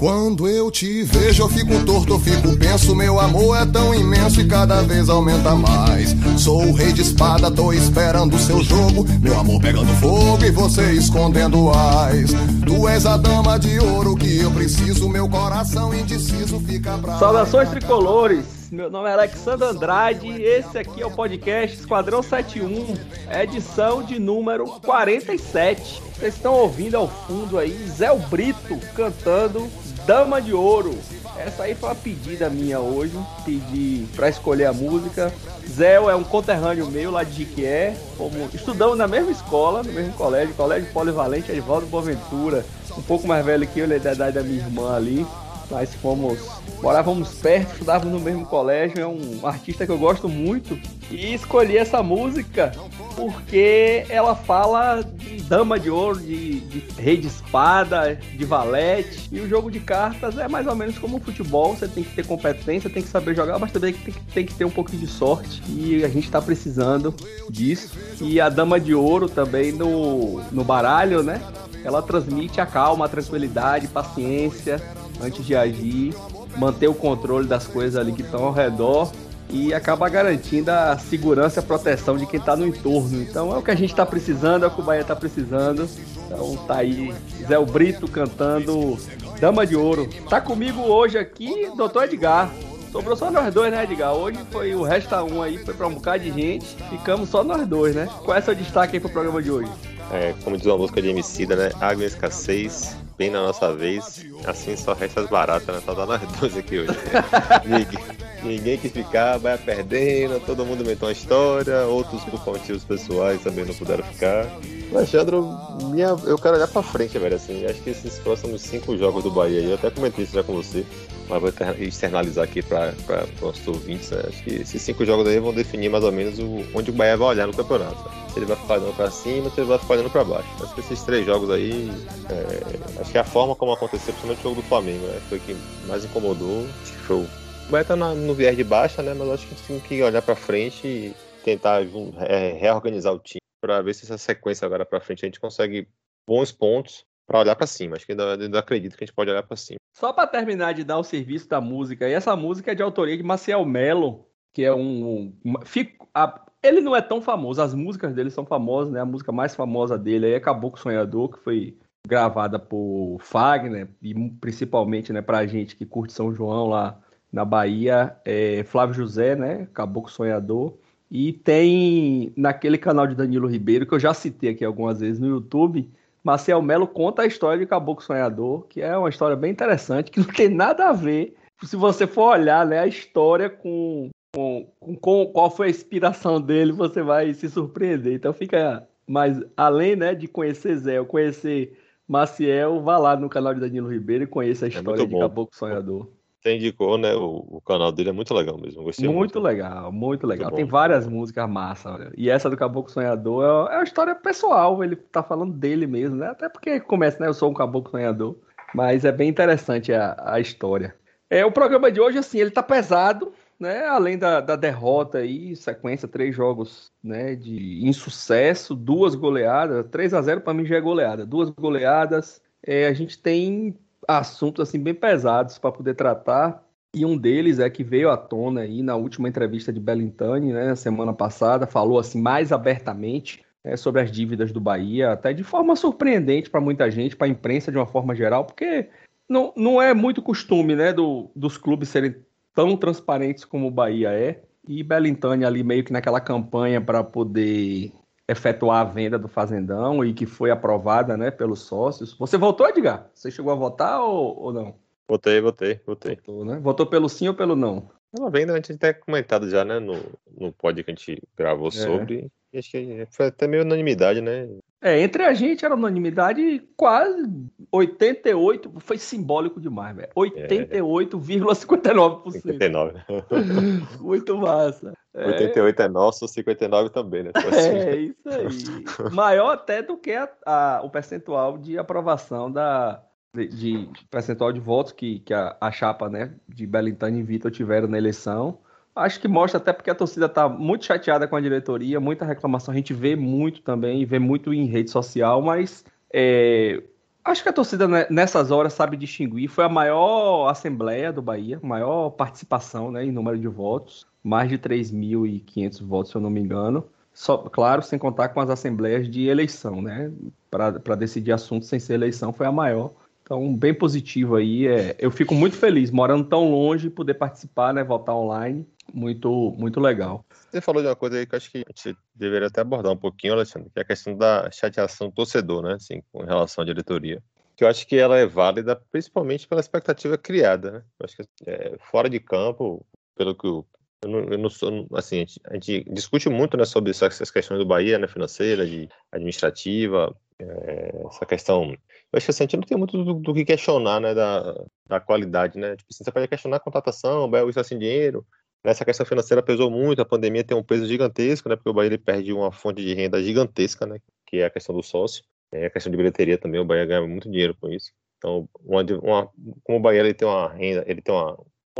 Quando eu te vejo, eu fico torto, eu fico penso. Meu amor é tão imenso e cada vez aumenta mais. Sou o rei de espada, tô esperando o seu jogo. Meu amor pegando fogo e você escondendo as. Tu és a dama de ouro que eu preciso. Meu coração indeciso fica pra. Saudações tricolores! meu nome é Alexandre Andrade e esse aqui é o podcast Esquadrão 71, edição de número 47. Vocês estão ouvindo ao fundo aí Zé Brito cantando Dama de Ouro. Essa aí foi uma pedida minha hoje, pedi para escolher a música. Zé é um conterrâneo meu lá de Jiquié, como estudamos na mesma escola, no mesmo colégio, colégio polivalente Edvaldo Boaventura, um pouco mais velho que eu, ele é da idade da minha irmã ali. Nós fomos, morávamos perto, estudávamos no mesmo colégio, é um artista que eu gosto muito. E escolhi essa música porque ela fala de dama de ouro, de, de rei de espada, de valete. E o jogo de cartas é mais ou menos como o futebol, você tem que ter competência, tem que saber jogar, mas também tem que, tem que ter um pouquinho de sorte. E a gente está precisando disso. E a dama de ouro também no, no baralho, né? Ela transmite a calma, a tranquilidade, paciência antes de agir, manter o controle das coisas ali que estão ao redor e acaba garantindo a segurança e a proteção de quem está no entorno. Então é o que a gente está precisando, é o que o Bahia está precisando. Então tá aí Zé Brito cantando Dama de Ouro. Tá comigo hoje aqui, doutor Edgar. Sobrou só nós dois, né, Edgar? Hoje foi o Resta Um aí, foi pra um bocado de gente. Ficamos só nós dois, né? Qual é o seu destaque aí pro programa de hoje? É, como diz uma música de Emicida, né? Água escassez, bem na nossa vez. Assim só resta as baratas, né? Só dá nós dois aqui hoje. ninguém, ninguém que ficar vai perdendo, todo mundo inventou uma história, outros por motivos pessoais também não puderam ficar. Alexandre, minha, eu quero olhar pra frente, velho. Assim, acho que esses próximos cinco jogos do Bahia, eu até comentei isso já com você, mas vou externalizar aqui para os nossos ouvintes. Né? Acho que esses cinco jogos aí vão definir mais ou menos o, onde o Bahia vai olhar no campeonato. Se ele vai ficar olhando para cima, se ele vai ficar olhando para baixo. Acho que esses três jogos aí, é, acho que a forma como aconteceu, principalmente o jogo do Flamengo, né? foi o que mais incomodou. Foi o Bahia tá no viés de baixa, né? Mas acho que a gente tem que olhar para frente e tentar é, reorganizar o time para ver se essa sequência agora para frente a gente consegue bons pontos para olhar para cima. Acho que ainda, ainda, acredito que a gente pode olhar para cima. Só para terminar de dar o serviço da música, e essa música é de autoria de Maciel Melo, que é um, um fico, a, ele não é tão famoso, as músicas dele são famosas, né? A música mais famosa dele é Caboclo Sonhador, que foi gravada por Fagner e principalmente, né, pra gente que curte São João lá na Bahia, é Flávio José, né? Caboclo Sonhador. E tem naquele canal de Danilo Ribeiro, que eu já citei aqui algumas vezes no YouTube, Marcel Melo conta a história de Caboclo Sonhador, que é uma história bem interessante, que não tem nada a ver, se você for olhar né, a história com, com, com, qual foi a inspiração dele, você vai se surpreender. Então fica mas além né, de conhecer Zé, conhecer Maciel, vá lá no canal de Danilo Ribeiro e conheça a é história é de Caboclo Sonhador. Você indicou, né? O, o, canal dele é muito legal mesmo. Gostei muito, muito. legal, muito legal. Muito Tem várias músicas massa, olha. E essa do Caboclo Sonhador é, é uma história pessoal, ele tá falando dele mesmo, né? Até porque começa, né? Eu sou um Caboclo Sonhador. Mas é bem interessante a, a história. É, o programa de hoje, assim, ele tá pesado, né? Além da, da derrota aí, sequência, três jogos né, de insucesso, duas goleadas, 3 a 0 para mim já é goleada, duas goleadas. É, a gente tem assuntos assim bem pesados para poder tratar. E um deles é que veio à tona aí na última entrevista de Bellintani, né, semana passada, falou assim mais abertamente né, sobre as dívidas do Bahia, até de forma surpreendente para muita gente, para a imprensa de uma forma geral, porque não, não é muito costume né, do, dos clubes serem tão transparentes como o Bahia é. E Bellintani ali meio que naquela campanha para poder efetuar a venda do Fazendão e que foi aprovada né, pelos sócios. Você votou, Edgar? Você chegou a votar ou, ou não? Votei, votei, votei. Votou, né? Votou pelo sim ou pelo não? Uma venda a gente tem comentado já, né, no, no pod que a gente gravou é. sobre. Acho que foi até meio unanimidade, né? É, entre a gente era unanimidade quase 88, foi simbólico demais, velho. 88,59%. 59. Muito massa. 88 é, é nosso, 59 também, né? Tipo assim. É, isso aí. Maior até do que a, a, o percentual de aprovação da, de, de, percentual de votos que, que a, a chapa né, de Belintani e Vitor tiveram na eleição. Acho que mostra até porque a torcida está muito chateada com a diretoria, muita reclamação, a gente vê muito também, vê muito em rede social, mas é, Acho que a torcida nessas horas sabe distinguir. Foi a maior assembleia do Bahia, maior participação né, em número de votos, mais de 3.500 votos, se eu não me engano. Só, claro, sem contar com as assembleias de eleição, né? Para decidir assuntos sem ser eleição, foi a maior. Então, bem positivo aí. É, eu fico muito feliz, morando tão longe, poder participar, né? Votar online. Muito, muito legal. Você falou de uma coisa aí que eu acho que a gente deveria até abordar um pouquinho, Alexandre, que é a questão da chateação do torcedor, né? Assim, com relação à diretoria. Que eu acho que ela é válida principalmente pela expectativa criada, né? Eu acho que é, fora de campo, pelo que o eu não, eu não sou, assim, a gente, a gente, discute muito né, sobre essas questões do Bahia, né, financeira, de administrativa, é, essa questão. Eu acho que assim, a gente não tem muito do, do que questionar, né, da, da qualidade, né? Tipo, assim, você pode questionar a contratação, o Bahia usa sem dinheiro. Essa questão financeira pesou muito, a pandemia tem um peso gigantesco, né? Porque o Bahia ele perde uma fonte de renda gigantesca, né? Que é a questão do sócio. É a questão de bilheteria também, o Bahia ganha muito dinheiro com isso. Então, uma, uma, como o Bahia ele tem uma renda, ele tem uma,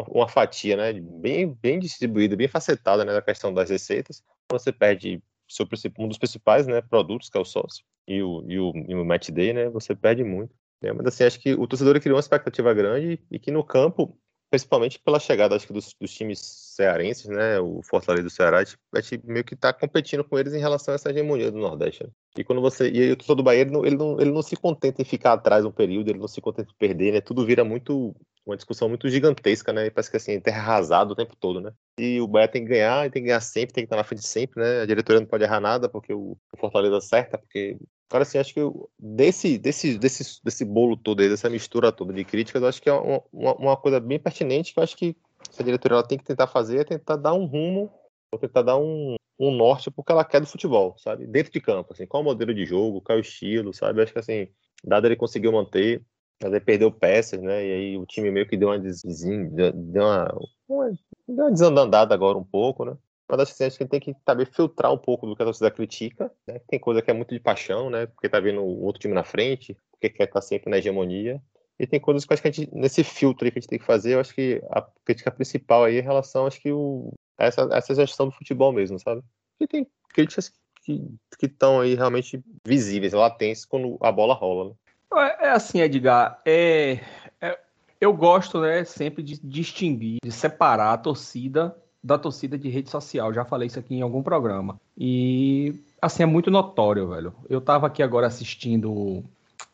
uma fatia, né, bem, bem distribuída, bem facetada, né, da questão das receitas. Você perde seu, um dos principais, né, produtos, que é o sócio, e o, e o, e o match day, né, você perde muito. Né? Mas assim, acho que o torcedor criou uma expectativa grande e que no campo, principalmente pela chegada acho que dos, dos times cearenses, né, o Fortaleza do Ceará, a gente meio que está competindo com eles em relação a essa hegemonia do Nordeste. Né? E quando você e o torcedor do Bahia, ele não, ele, não, ele não se contenta em ficar atrás um período, ele não se contenta em perder, né, tudo vira muito uma discussão muito gigantesca, né? E parece que assim, terra arrasada o tempo todo, né? E o Bahia tem que ganhar, tem que ganhar sempre, tem que estar na frente sempre, né? A diretoria não pode errar nada, porque o Fortaleza acerta, porque. Cara, assim, acho que desse, desse, desse, desse bolo todo aí, dessa mistura toda de críticas, eu acho que é uma, uma, coisa bem pertinente que eu acho que a diretoria ela tem que tentar fazer é tentar dar um rumo, ou tentar dar um, um norte porque ela quer do futebol, sabe? Dentro de campo, assim, qual o modelo de jogo, qual o estilo, sabe? Eu acho que assim, dado ele conseguiu manter, mas aí perdeu peças, né? E aí o time meio que deu uma, deszinho, deu uma, uma, deu uma desandandada agora um pouco, né? Acho que, acho que tem que saber filtrar um pouco do que a torcida critica, né? Tem coisa que é muito de paixão, né? Porque tá vendo o outro time na frente, porque quer estar tá sempre na hegemonia. E tem coisas que acho que a gente, nesse filtro que a gente tem que fazer, eu acho que a crítica principal aí é em relação, acho que o, essa, essa gestão do futebol mesmo, sabe? E tem críticas que estão aí realmente visíveis, latentes, quando a bola rola, né? É, é assim, Edgar. É, é, eu gosto, né, sempre de distinguir, de separar a torcida da torcida de rede social. Já falei isso aqui em algum programa. E assim é muito notório, velho. Eu tava aqui agora assistindo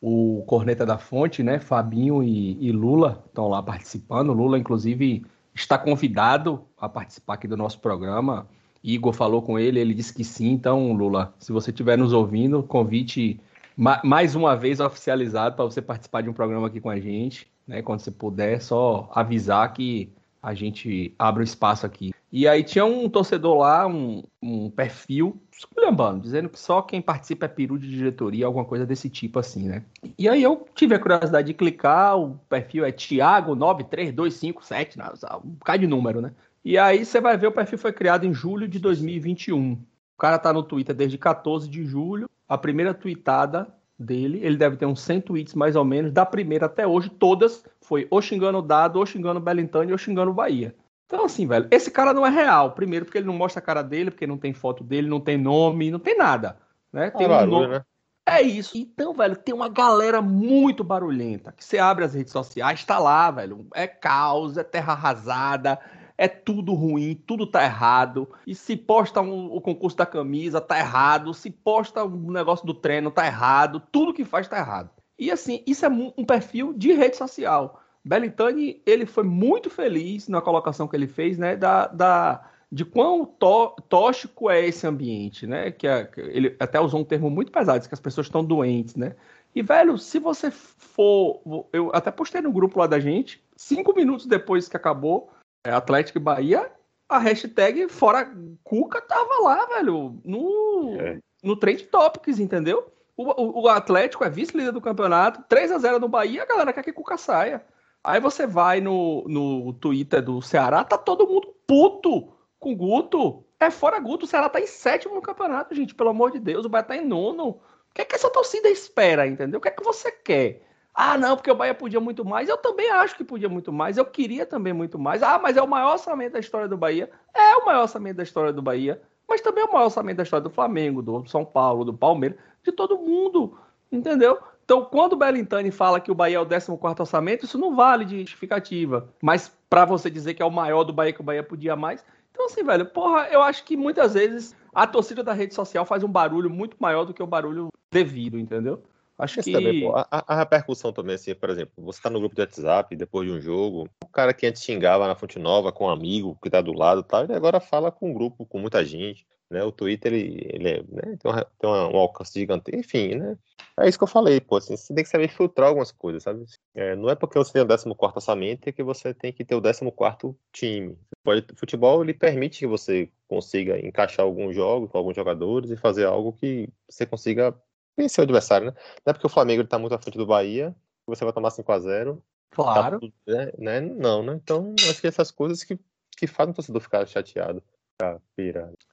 o Corneta da Fonte, né? Fabinho e, e Lula estão lá participando. Lula, inclusive, está convidado a participar aqui do nosso programa. Igor falou com ele, ele disse que sim. Então, Lula, se você estiver nos ouvindo, convite mais uma vez oficializado para você participar de um programa aqui com a gente, né? Quando você puder, só avisar que a gente abre o espaço aqui. E aí tinha um torcedor lá, um, um perfil, esculhambando, dizendo que só quem participa é peru de diretoria, alguma coisa desse tipo assim, né? E aí eu tive a curiosidade de clicar, o perfil é Thiago 93257, um bocado de número, né? E aí você vai ver, o perfil foi criado em julho de 2021. O cara tá no Twitter desde 14 de julho a primeira tweetada dele, ele deve ter uns 100 tweets mais ou menos, da primeira até hoje, todas foi ou xingando o Dado, ou xingando o Belintani, ou xingando o Bahia. Então, assim, velho, esse cara não é real. Primeiro, porque ele não mostra a cara dele, porque não tem foto dele, não tem nome, não tem nada. Né? Tem é um barulho, nome... né? É isso. Então, velho, tem uma galera muito barulhenta. Que você abre as redes sociais, tá lá, velho. É caos, é terra arrasada, é tudo ruim, tudo tá errado. E se posta um, o concurso da camisa, tá errado. Se posta um negócio do treino, tá errado. Tudo que faz tá errado. E assim, isso é um perfil de rede social. Belitani, ele foi muito feliz na colocação que ele fez, né, da, da de quão tó, tóxico é esse ambiente, né, que é, ele até usou um termo muito pesado, que as pessoas estão doentes, né, e, velho, se você for, eu até postei no grupo lá da gente, cinco minutos depois que acabou, é, Atlético e Bahia, a hashtag fora Cuca tava lá, velho, no, é. no Trend Topics, entendeu? O, o, o Atlético é vice-líder do campeonato, 3 a 0 no Bahia, a galera quer que Cuca saia. Aí você vai no, no Twitter do Ceará, tá todo mundo puto com Guto. É fora Guto, o Ceará tá em sétimo no campeonato, gente, pelo amor de Deus, o Bahia tá em nono. O que é que essa torcida espera, entendeu? O que é que você quer? Ah, não, porque o Bahia podia muito mais. Eu também acho que podia muito mais. Eu queria também muito mais. Ah, mas é o maior orçamento da história do Bahia. É o maior orçamento da história do Bahia. Mas também é o maior orçamento da história do Flamengo, do São Paulo, do Palmeiras, de todo mundo. Entendeu? Então, quando o Bellintani fala que o Bahia é o 14 orçamento, isso não vale de justificativa. Mas para você dizer que é o maior do Bahia, que o Bahia podia mais. Então, assim, velho, porra, eu acho que muitas vezes a torcida da rede social faz um barulho muito maior do que o barulho devido, entendeu? Acho que. Também, pô, a, a, repercussão também, assim, por exemplo, você tá no grupo de WhatsApp depois de um jogo, o cara que antes xingava na Fonte Nova com um amigo que tá do lado e tal, ele agora fala com um grupo, com muita gente. Né? O Twitter ele, ele é, né? tem, uma, tem uma, um alcance gigantesco, enfim, né? É isso que eu falei, pô, assim, você tem que saber filtrar algumas coisas, sabe? É, não é porque você tem o 14 orçamento que você tem que ter o 14 time. Pode, o futebol ele permite que você consiga encaixar alguns jogos com alguns jogadores e fazer algo que você consiga vencer o adversário, né? Não é porque o Flamengo está muito à frente do Bahia que você vai tomar 5 a 0 Claro. Tá, né? Não, né? Então, acho que essas coisas que, que fazem o torcedor ficar chateado. Tá,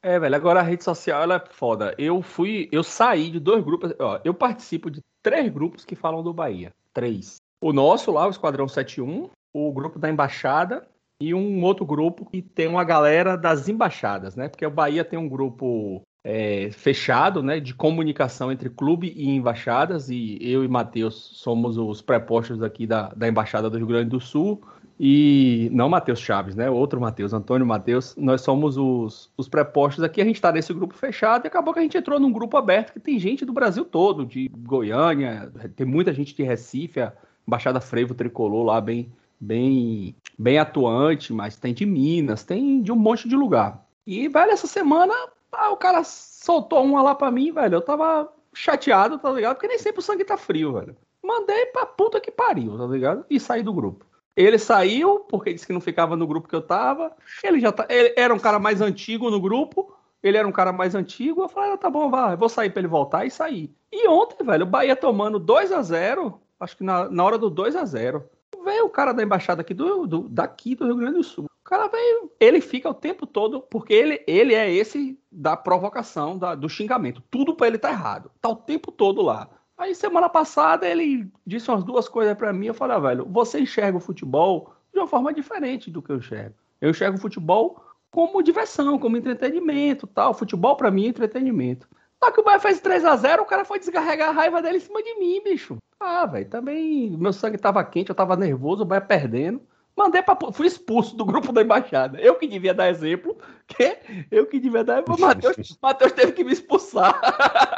é, velho, agora a rede social ela é foda. Eu fui, eu saí de dois grupos, ó, eu participo de três grupos que falam do Bahia. Três. O nosso lá, o Esquadrão 71, o grupo da Embaixada e um outro grupo que tem uma galera das embaixadas, né? Porque o Bahia tem um grupo é, fechado, né, de comunicação entre clube e embaixadas, e eu e Matheus somos os prepostos aqui da, da Embaixada do Rio Grande do Sul, e não Matheus Chaves, né, outro Matheus, Antônio Matheus, nós somos os, os prepostos aqui, a gente está nesse grupo fechado, e acabou que a gente entrou num grupo aberto que tem gente do Brasil todo, de Goiânia, tem muita gente de Recife, a Embaixada Frevo Tricolor lá, bem, bem, bem atuante, mas tem de Minas, tem de um monte de lugar. E, velho, essa semana ah, o cara soltou uma lá pra mim, velho. Eu tava chateado, tá ligado? Porque nem sempre o sangue tá frio, velho. Mandei pra puta que pariu, tá ligado? E saí do grupo. Ele saiu, porque disse que não ficava no grupo que eu tava. Ele já tá. Ele era um cara mais antigo no grupo. Ele era um cara mais antigo. Eu falei, ah, tá bom, vai, vou sair pra ele voltar e sair. E ontem, velho, o Bahia tomando 2 a 0 acho que na, na hora do 2 a 0 veio o cara da embaixada aqui do, do, daqui do Rio Grande do Sul. O cara veio, ele fica o tempo todo, porque ele, ele é esse da provocação, da, do xingamento. Tudo para ele tá errado. Tá o tempo todo lá. Aí semana passada ele disse umas duas coisas para mim. Eu falei, ah, velho, você enxerga o futebol de uma forma diferente do que eu enxergo. Eu enxergo o futebol como diversão, como entretenimento, tal. Futebol para mim é entretenimento. Só que o Bahia fez 3 a 0 o cara foi descarregar a raiva dele em cima de mim, bicho. Ah, velho, também meu sangue tava quente, eu tava nervoso, o Bahia perdendo. Mandei para fui expulso do grupo da embaixada. Eu que devia dar exemplo, que eu que devia dar exemplo. Matheus, Matheus teve que me expulsar.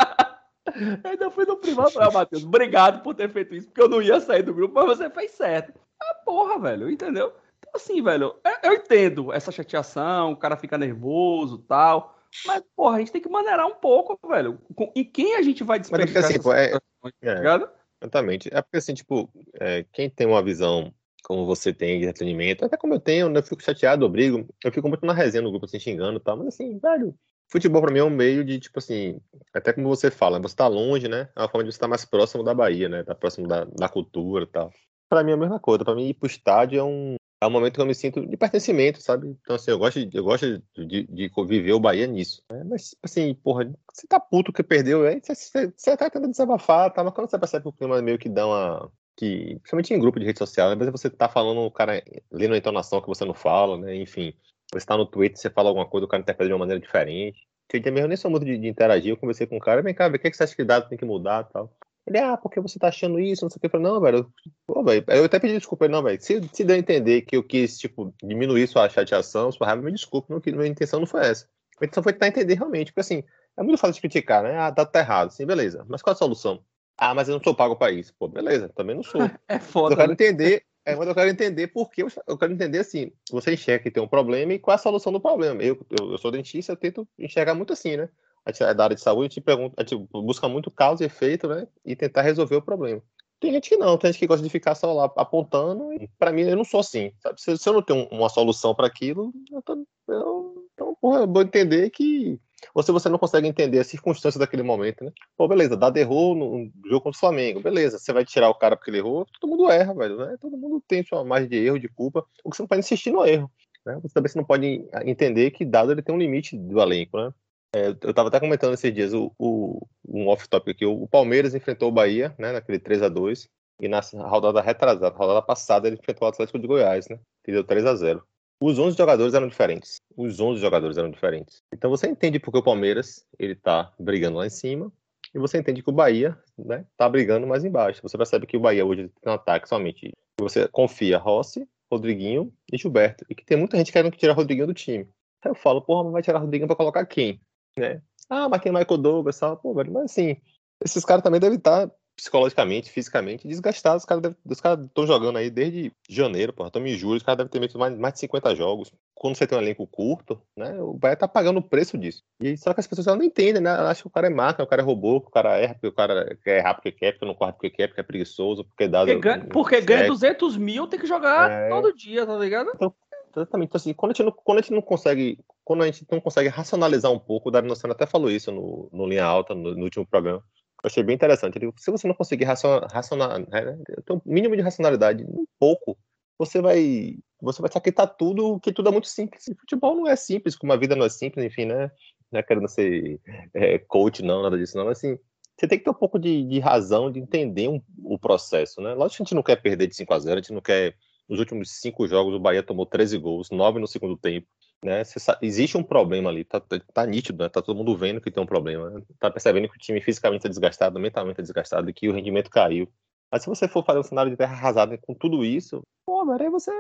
Ainda fui no privado. Ah, Matheus, obrigado por ter feito isso, porque eu não ia sair do grupo, mas você fez certo. Ah, porra, velho, entendeu? Então, assim, velho, eu entendo essa chateação, o cara fica nervoso tal. Mas, porra, a gente tem que maneirar um pouco, velho. E quem a gente vai desperdiçar? Mas é porque, assim, é, é, exatamente. É porque, assim, tipo, é, quem tem uma visão como você tem de entretenimento, até como eu tenho, né, eu fico chateado, eu brigo, eu fico muito na resenha no grupo, assim, xingando e tal, mas assim, velho, futebol pra mim é um meio de, tipo assim, até como você fala, você tá longe, né, é uma forma de você estar tá mais próximo da Bahia, né, tá próximo da, da cultura e tal. Pra mim é a mesma coisa, pra mim ir pro estádio é um, é um momento que eu me sinto de pertencimento, sabe? Então, assim, eu gosto eu gosto de, de viver o Bahia nisso. Né? Mas, assim, porra, você tá puto que perdeu, aí você, você, você tá tentando desabafar, tá? Mas quando você percebe que o clima meio que dá uma, que, principalmente em grupo de rede social, às vezes você tá falando, o cara lendo a entonação que você não fala, né? Enfim, você tá no Twitter, você fala alguma coisa, o cara interpreta de uma maneira diferente. Eu mesmo nem sou muito de, de, interagir, eu conversei com o cara, vem cá, o que, é que você acha que dado tem que mudar e tal. Ele, ah, porque você tá achando isso, não sei o que. Eu falei, não, velho, pô, velho, eu até pedi desculpa, ele, não, velho, se, se deu a entender que eu quis, tipo, diminuir sua chateação, sua raiva, me desculpe, não, minha intenção não foi essa. A intenção foi tentar entender realmente, porque assim, é muito fácil de criticar, né? Ah, tá, tá errado, sim, beleza. Mas qual a solução? Ah, mas eu não sou pago para isso. Pô, beleza, também não sou. É foda. Eu quero né? entender, é, mas eu quero entender por que, eu quero entender assim, você enxerga que tem um problema e qual é a solução do problema. Eu, eu, eu sou dentista, eu tento enxergar muito assim, né? A gente é da área de saúde, a gente, pergunta, a gente busca muito causa e efeito, né? E tentar resolver o problema. Tem gente que não, tem gente que gosta de ficar só lá apontando, e para mim eu não sou assim, sabe? Se, se eu não tenho uma solução para aquilo, eu, tô, eu, então, porra, eu vou entender que ou se você não consegue entender as circunstâncias daquele momento, né? Pô, beleza, Dado errou no jogo contra o Flamengo, beleza, você vai tirar o cara porque ele errou, todo mundo erra, velho, né? Todo mundo tem sua margem de erro, de culpa, o que você não pode insistir no erro, né? Você também não pode entender que Dado ele tem um limite do elenco, né? É, eu estava até comentando esses dias o, o um off-topic aqui, o Palmeiras enfrentou o Bahia, né, naquele 3 a 2 e na rodada retrasada, rodada passada, ele enfrentou o Atlético de Goiás, né? Que deu 3 a 0 os 11 jogadores eram diferentes. Os 11 jogadores eram diferentes. Então você entende porque o Palmeiras ele tá brigando lá em cima e você entende que o Bahia né, tá brigando mais embaixo. Você percebe que o Bahia hoje tem um ataque somente. Você confia Rossi, Rodriguinho e Gilberto. E que tem muita gente querendo tirar Rodriguinho do time. Aí eu falo, porra, mas vai tirar Rodriguinho pra colocar quem? Né? Ah, mas quem é Michael Douglas? Pô, velho, mas assim, esses caras também devem estar psicologicamente, fisicamente desgastados. Os caras cara estão jogando aí desde janeiro, porra. Estamos em julho, os caras devem ter feito mais, mais de 50 jogos. Quando você tem um elenco curto, né? O Bahia tá pagando o preço disso. E só que as pessoas não entendem, né? Acham que o cara é máquina, o cara é robô, que o cara erra porque o cara quer errar porque quer, porque não corre porque quer, porque é preguiçoso, porque dá. Porque, ganha, porque ganha 200 mil, tem que jogar é... todo dia, tá ligado? Então, exatamente. Então, assim, quando a, gente não, quando a gente não consegue. Quando a gente não consegue racionalizar um pouco, o Dario Nocena até falou isso no, no Linha Alta, no, no último programa eu achei bem interessante. Ele, se você não conseguir racionar, né, ter um mínimo de racionalidade, um pouco, você vai você vai saquetar tudo, que tudo é muito simples. E futebol não é simples, como a vida não é simples, enfim, né? Não é querendo ser é, coach, não, nada disso, não. Assim, você tem que ter um pouco de, de razão, de entender um, o processo, né? Lógico que a gente não quer perder de 5 a 0 a gente não quer. Nos últimos cinco jogos, o Bahia tomou 13 gols, 9 no segundo tempo né? Sabe, existe um problema ali, tá, tá, tá, nítido, né? Tá todo mundo vendo que tem um problema. Né? Tá percebendo que o time fisicamente é desgastado, mentalmente é desgastado e que o rendimento caiu. Mas se você for fazer um cenário de terra arrasada com tudo isso, pô, velho, aí você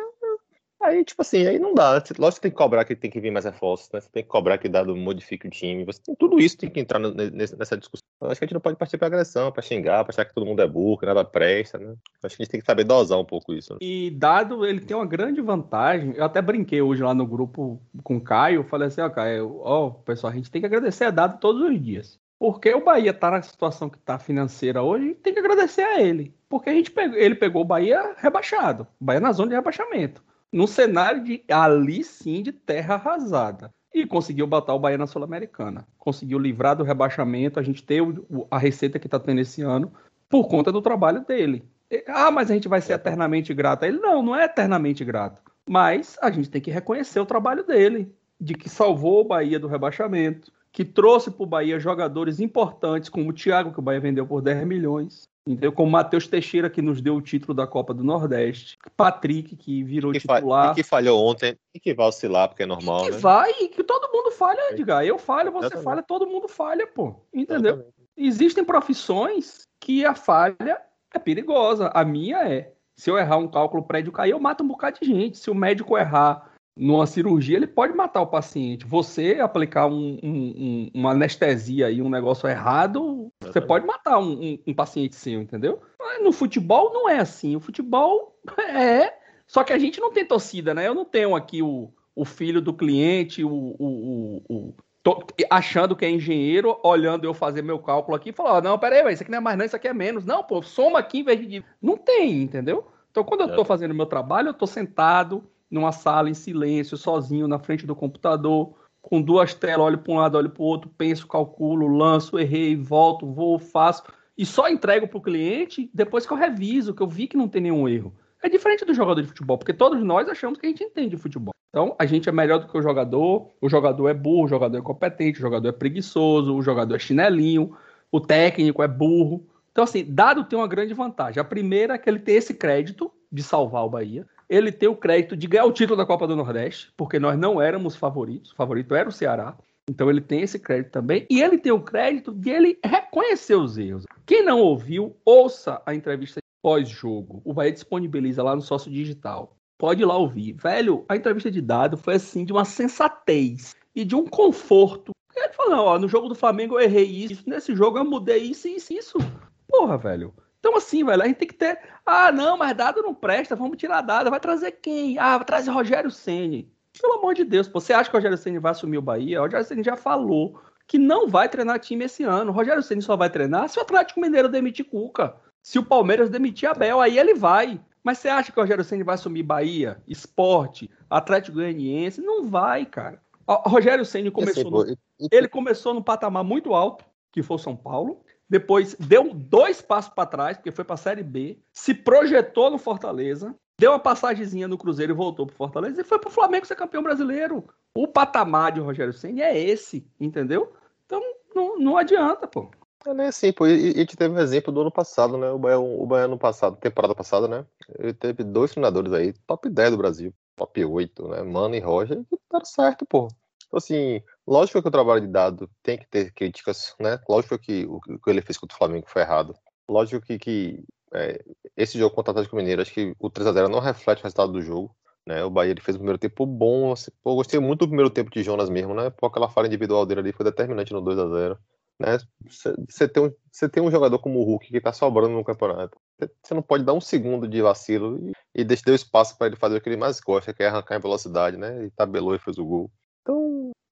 Aí, tipo assim, aí não dá. Lógico que tem que cobrar que tem que vir mais reforços, né? Você tem que cobrar que dado modifique o time. Você tem, tudo isso tem que entrar nessa discussão. Acho que a gente não pode partir pra agressão, pra xingar, pra achar que todo mundo é burro, que nada presta, né? Acho que a gente tem que saber dosar um pouco isso. Né? E dado, ele tem uma grande vantagem. Eu até brinquei hoje lá no grupo com o Caio. Falei assim, ó, Caio, ó, pessoal, a gente tem que agradecer a dado todos os dias. Porque o Bahia tá na situação que tá financeira hoje, tem que agradecer a ele. Porque a gente pegou, ele pegou o Bahia rebaixado. O Bahia na zona de rebaixamento num cenário de ali sim de terra arrasada. E conseguiu botar o Bahia na Sul-Americana. Conseguiu livrar do rebaixamento. A gente tem a receita que está tendo esse ano por conta do trabalho dele. Ah, mas a gente vai ser eternamente grato a ele. Não, não é eternamente grato. Mas a gente tem que reconhecer o trabalho dele, de que salvou o Bahia do rebaixamento, que trouxe para o Bahia jogadores importantes, como o Thiago, que o Bahia vendeu por 10 milhões, Entendeu? Como Matheus Teixeira, que nos deu o título da Copa do Nordeste. Patrick, que virou que titular. E que falhou ontem e que vai oscilar, porque é normal. E que né? vai, e que todo mundo falha, Edgar. Eu falho, você Exatamente. falha, todo mundo falha, pô. Entendeu? Exatamente. Existem profissões que a falha é perigosa. A minha é. Se eu errar um cálculo, o prédio cair, eu mato um bocado de gente. Se o médico errar numa cirurgia, ele pode matar o paciente. Você aplicar um, um, uma anestesia e um negócio errado, você pode matar um, um, paciente seu, entendeu? Mas no futebol não é assim. O futebol é. Só que a gente não tem torcida, né? Eu não tenho aqui o, o filho do cliente, o, o, o Tô achando que é engenheiro, olhando eu fazer meu cálculo aqui e falar, oh, não, peraí, véio, isso aqui não é mais não, isso aqui é menos. Não, pô, soma aqui em vez de... Não tem, entendeu? Então, quando eu tô é. fazendo meu trabalho, eu tô sentado, numa sala em silêncio, sozinho, na frente do computador, com duas telas, olho para um lado, olho para o outro, penso, calculo, lanço, errei, volto, vou, faço, e só entrego para o cliente depois que eu reviso, que eu vi que não tem nenhum erro. É diferente do jogador de futebol, porque todos nós achamos que a gente entende de futebol. Então, a gente é melhor do que o jogador, o jogador é burro, o jogador é competente, o jogador é preguiçoso, o jogador é chinelinho, o técnico é burro. Então, assim, dado tem uma grande vantagem. A primeira é que ele tem esse crédito de salvar o Bahia ele tem o crédito de ganhar o título da Copa do Nordeste, porque nós não éramos favoritos, o favorito era o Ceará. Então ele tem esse crédito também. E ele tem o crédito de ele reconhecer os erros. Quem não ouviu, ouça a entrevista pós-jogo. O Bahia disponibiliza lá no sócio digital. Pode ir lá ouvir. Velho, a entrevista de dado foi assim, de uma sensatez e de um conforto. Ele falou: ó, no jogo do Flamengo eu errei isso, nesse jogo eu mudei isso isso, isso. Porra, velho. Então, assim, velho, a gente tem que ter. Ah, não, mas dado não presta, vamos tirar dado. Vai trazer quem? Ah, vai trazer Rogério Ceni. Pelo amor de Deus, você acha que o Rogério Ceni vai assumir o Bahia? O Rogério Ceni já falou que não vai treinar time esse ano. O Rogério Ceni só vai treinar se o Atlético Mineiro demitir Cuca. Se o Palmeiras demitir Abel, aí ele vai. Mas você acha que o Rogério Ceni vai assumir Bahia, Esporte, Atlético Goianiense? Não vai, cara. O Rogério Ceni começou, no... ele começou num patamar muito alto, que foi o São Paulo depois deu dois passos para trás, porque foi para a Série B, se projetou no Fortaleza, deu uma passagemzinha no Cruzeiro e voltou para Fortaleza e foi para o Flamengo ser campeão brasileiro. O patamar de Rogério Senna é esse, entendeu? Então não, não adianta, pô. É nem assim, pô. E, a gente teve um exemplo do ano passado, né? O Bahia, o Bahia passado, temporada passada, né? Ele teve dois treinadores aí, top 10 do Brasil, top 8, né? Mano e Roger, e deram certo, pô. Então, assim, lógico que o trabalho de dado tem que ter críticas, né? Lógico que o que ele fez contra o Flamengo foi errado. Lógico que, que é, esse jogo contra o Atlético Mineiro, acho que o 3x0 não reflete o resultado do jogo. Né? O Bahia ele fez o primeiro tempo bom. Assim, pô, eu gostei muito do primeiro tempo de Jonas mesmo, né? Pô, aquela falha individual dele ali foi determinante no 2 a 0 né? Você tem, um, tem um jogador como o Hulk que tá sobrando no campeonato. Você não pode dar um segundo de vacilo e, e deixar o espaço para ele fazer o que ele mais gosta, que é arrancar em velocidade, né? E tabelou e fez o gol.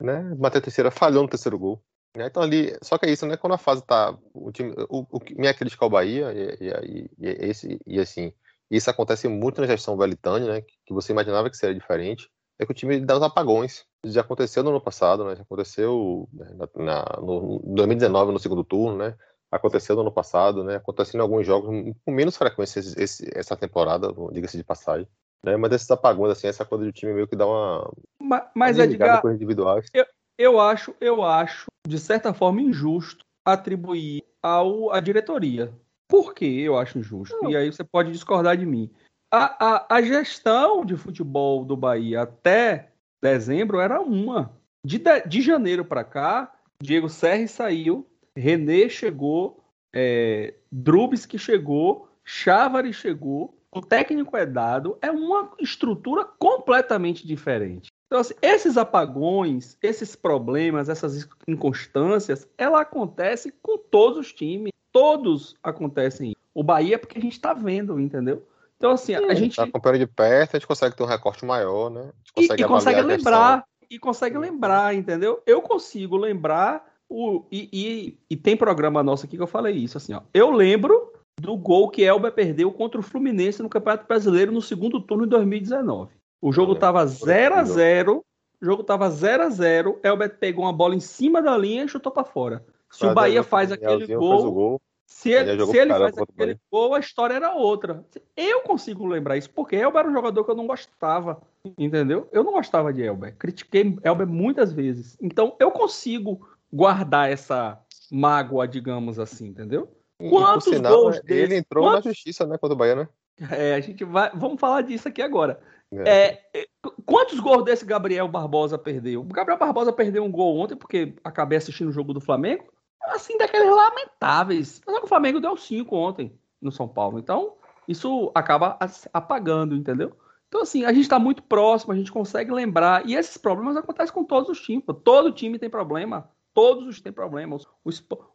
Né? Matheus Teixeira falhou no terceiro gol. Né? Então ali, só que é isso, né? Quando a fase tá. O time, o, o, minha crítica ao Bahia, e, e, e, esse, e assim, isso acontece muito na gestão Velitani, né? Que você imaginava que seria diferente. É que o time dá uns apagões. Já aconteceu no ano passado, né? Já aconteceu né, na, na, no 2019, no segundo turno, né? Aconteceu no ano passado, né? Aconteceu em alguns jogos com menos frequência esse, essa temporada, diga-se de passagem. Né? Mas esses apagões, assim, essa coisa do time meio que dá uma. Mas, mas Edgar, individuais. Eu, eu acho, eu acho, de certa forma, injusto atribuir ao à diretoria. Por que eu acho injusto? Não. E aí você pode discordar de mim. A, a, a gestão de futebol do Bahia até dezembro era uma. De, de, de janeiro para cá, Diego Serri saiu, René chegou, é, Drubis que chegou, Chávari chegou, o técnico é dado, é uma estrutura completamente diferente. Então, assim, esses apagões, esses problemas, essas inconstâncias, ela acontece com todos os times. Todos acontecem. O Bahia é porque a gente está vendo, entendeu? Então, assim, a gente. Tá acompanhando de perto, a gente consegue ter um recorte maior, né? Consegue e, e consegue lembrar. E consegue lembrar, entendeu? Eu consigo lembrar. O, e, e, e, tem programa nosso aqui que eu falei isso, assim, ó. Eu lembro do gol que Elber perdeu contra o Fluminense no Campeonato Brasileiro no segundo turno de 2019. O jogo estava 0 a 0 O jogo estava 0 a 0 Elber pegou uma bola em cima da linha e chutou para fora. Se o Bahia faz aquele gol, gol, se ele, se ele faz aquele gol, a história era outra. Eu consigo lembrar isso, porque Elber era um jogador que eu não gostava, entendeu? Eu não gostava de Elber. Critiquei Elber muitas vezes. Então, eu consigo guardar essa mágoa, digamos assim, entendeu? Quantos sinal, gols dele? Ele entrou quantos... na justiça, né, contra o Bahia, né? É, a gente vai. Vamos falar disso aqui agora. É. É, quantos gols desse Gabriel Barbosa perdeu? O Gabriel Barbosa perdeu um gol ontem porque acabei assistindo o jogo do Flamengo. Assim, daqueles lamentáveis. Que o Flamengo deu cinco ontem no São Paulo. Então, isso acaba apagando, entendeu? Então, assim, a gente está muito próximo, a gente consegue lembrar. E esses problemas acontecem com todos os times. Todo time tem problema. Todos os têm problemas. O,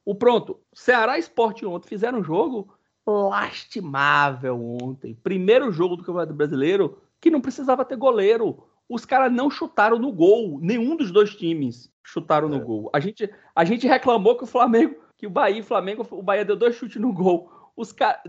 o pronto, Ceará Esporte ontem fizeram um jogo lastimável ontem. Primeiro jogo do Campeonato Brasileiro que não precisava ter goleiro. Os caras não chutaram no gol. Nenhum dos dois times chutaram é. no gol. A gente, a gente reclamou que o Flamengo, que o Bahia e Flamengo, o Bahia deu dois chutes no gol. Os caras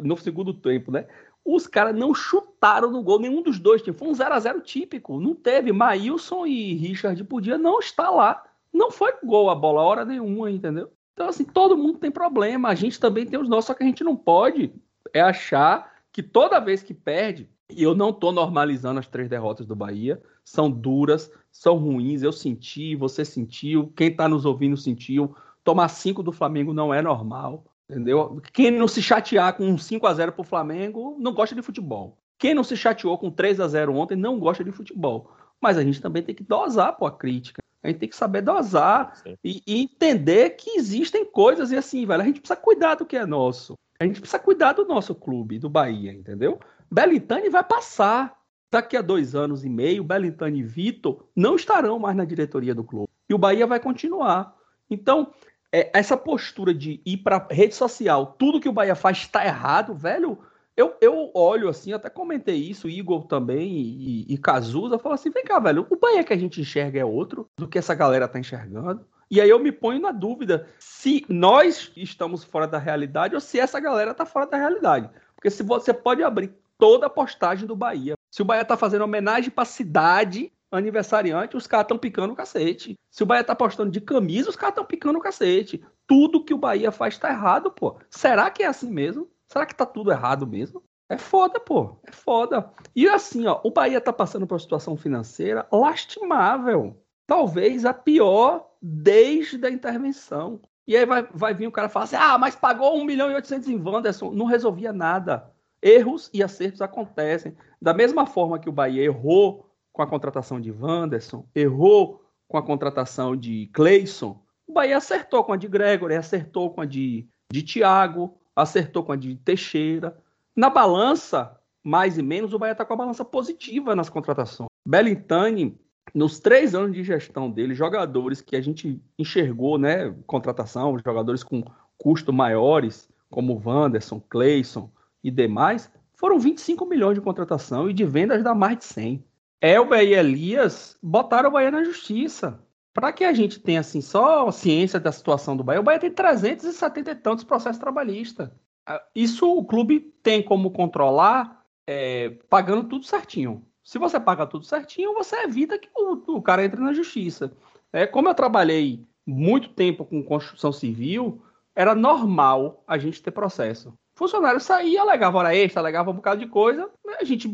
no segundo tempo, né? Os caras não chutaram no gol, nenhum dos dois times. Foi um 0 a 0 típico. Não teve. Maílson e Richard podia não estar lá. Não foi gol a bola hora nenhuma, entendeu? Então, assim, todo mundo tem problema. A gente também tem os nossos, só que a gente não pode é achar que toda vez que perde, e eu não estou normalizando as três derrotas do Bahia. São duras, são ruins. Eu senti, você sentiu, quem está nos ouvindo sentiu. Tomar cinco do Flamengo não é normal. Entendeu? Quem não se chatear com um 5 a 0 para o Flamengo não gosta de futebol. Quem não se chateou com 3 a 0 ontem não gosta de futebol. Mas a gente também tem que dosar pô, a crítica. A gente tem que saber dosar e, e, entender que existem coisas e assim, velho, a gente precisa cuidar do que é nosso. A gente precisa cuidar do nosso clube, do Bahia, entendeu? Belintani vai passar. Daqui a dois anos e meio, Belintani e Vitor não estarão mais na diretoria do clube. E o Bahia vai continuar. Então, é, essa postura de ir para rede social, tudo que o Bahia faz está errado, velho. Eu, eu olho assim, até comentei isso, Igor também e, e Cazuza, falo assim: vem cá, velho, o Bahia que a gente enxerga é outro do que essa galera tá enxergando. E aí eu me ponho na dúvida se nós estamos fora da realidade ou se essa galera tá fora da realidade. Porque se você pode abrir toda a postagem do Bahia. Se o Bahia tá fazendo homenagem pra cidade aniversariante, os caras estão picando o cacete. Se o Bahia tá postando de camisa, os caras estão picando o cacete. Tudo que o Bahia faz tá errado, pô. Será que é assim mesmo? Será que tá tudo errado mesmo? É foda, pô. É foda. E assim, ó, o Bahia tá passando por uma situação financeira lastimável. Talvez a pior desde a intervenção. E aí vai, vai vir o cara falar assim: ah, mas pagou 1 milhão e 800 em Wanderson. Não resolvia nada. Erros e acertos acontecem. Da mesma forma que o Bahia errou com a contratação de Wanderson, errou com a contratação de Cleison, o Bahia acertou com a de Gregory, acertou com a de, de Thiago, acertou com a de Teixeira. Na balança, mais e menos, o Bahia está com a balança positiva nas contratações. Bellintani, nos três anos de gestão dele, jogadores que a gente enxergou, né, contratação, jogadores com custo maiores, como Wanderson, Cleison e demais, foram 25 milhões de contratação e de vendas da mais de 100. Elber e Elias botaram o Bahia na justiça. Para que a gente tenha assim só ciência da situação do Bahia, o Bahia tem 370 e tantos processos trabalhistas. Ah, isso o clube tem como controlar é, pagando tudo certinho. Se você paga tudo certinho, você evita que o, o cara entre na justiça. É, como eu trabalhei muito tempo com construção civil, era normal a gente ter processo. Funcionário saía, alegava hora extra, alegava um bocado de coisa, a gente,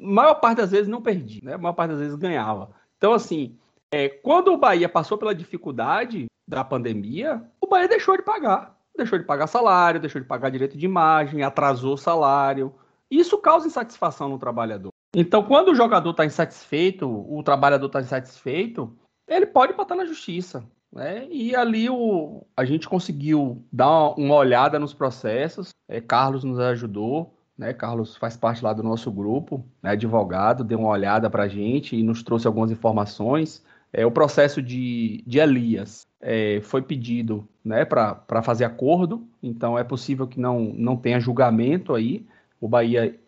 maior parte das vezes, não perdia, né? A maior parte das vezes ganhava. Então, assim, é, quando o Bahia passou pela dificuldade da pandemia, o Bahia deixou de pagar. Deixou de pagar salário, deixou de pagar direito de imagem, atrasou salário. Isso causa insatisfação no trabalhador. Então, quando o jogador está insatisfeito, o trabalhador está insatisfeito, ele pode botar na justiça. Né? E ali o, a gente conseguiu dar uma olhada nos processos. É, Carlos nos ajudou. Né? Carlos faz parte lá do nosso grupo, né? advogado, deu uma olhada para a gente e nos trouxe algumas informações. É, o processo de, de Elias é, foi pedido né, para fazer acordo, então é possível que não, não tenha julgamento aí. O Bahia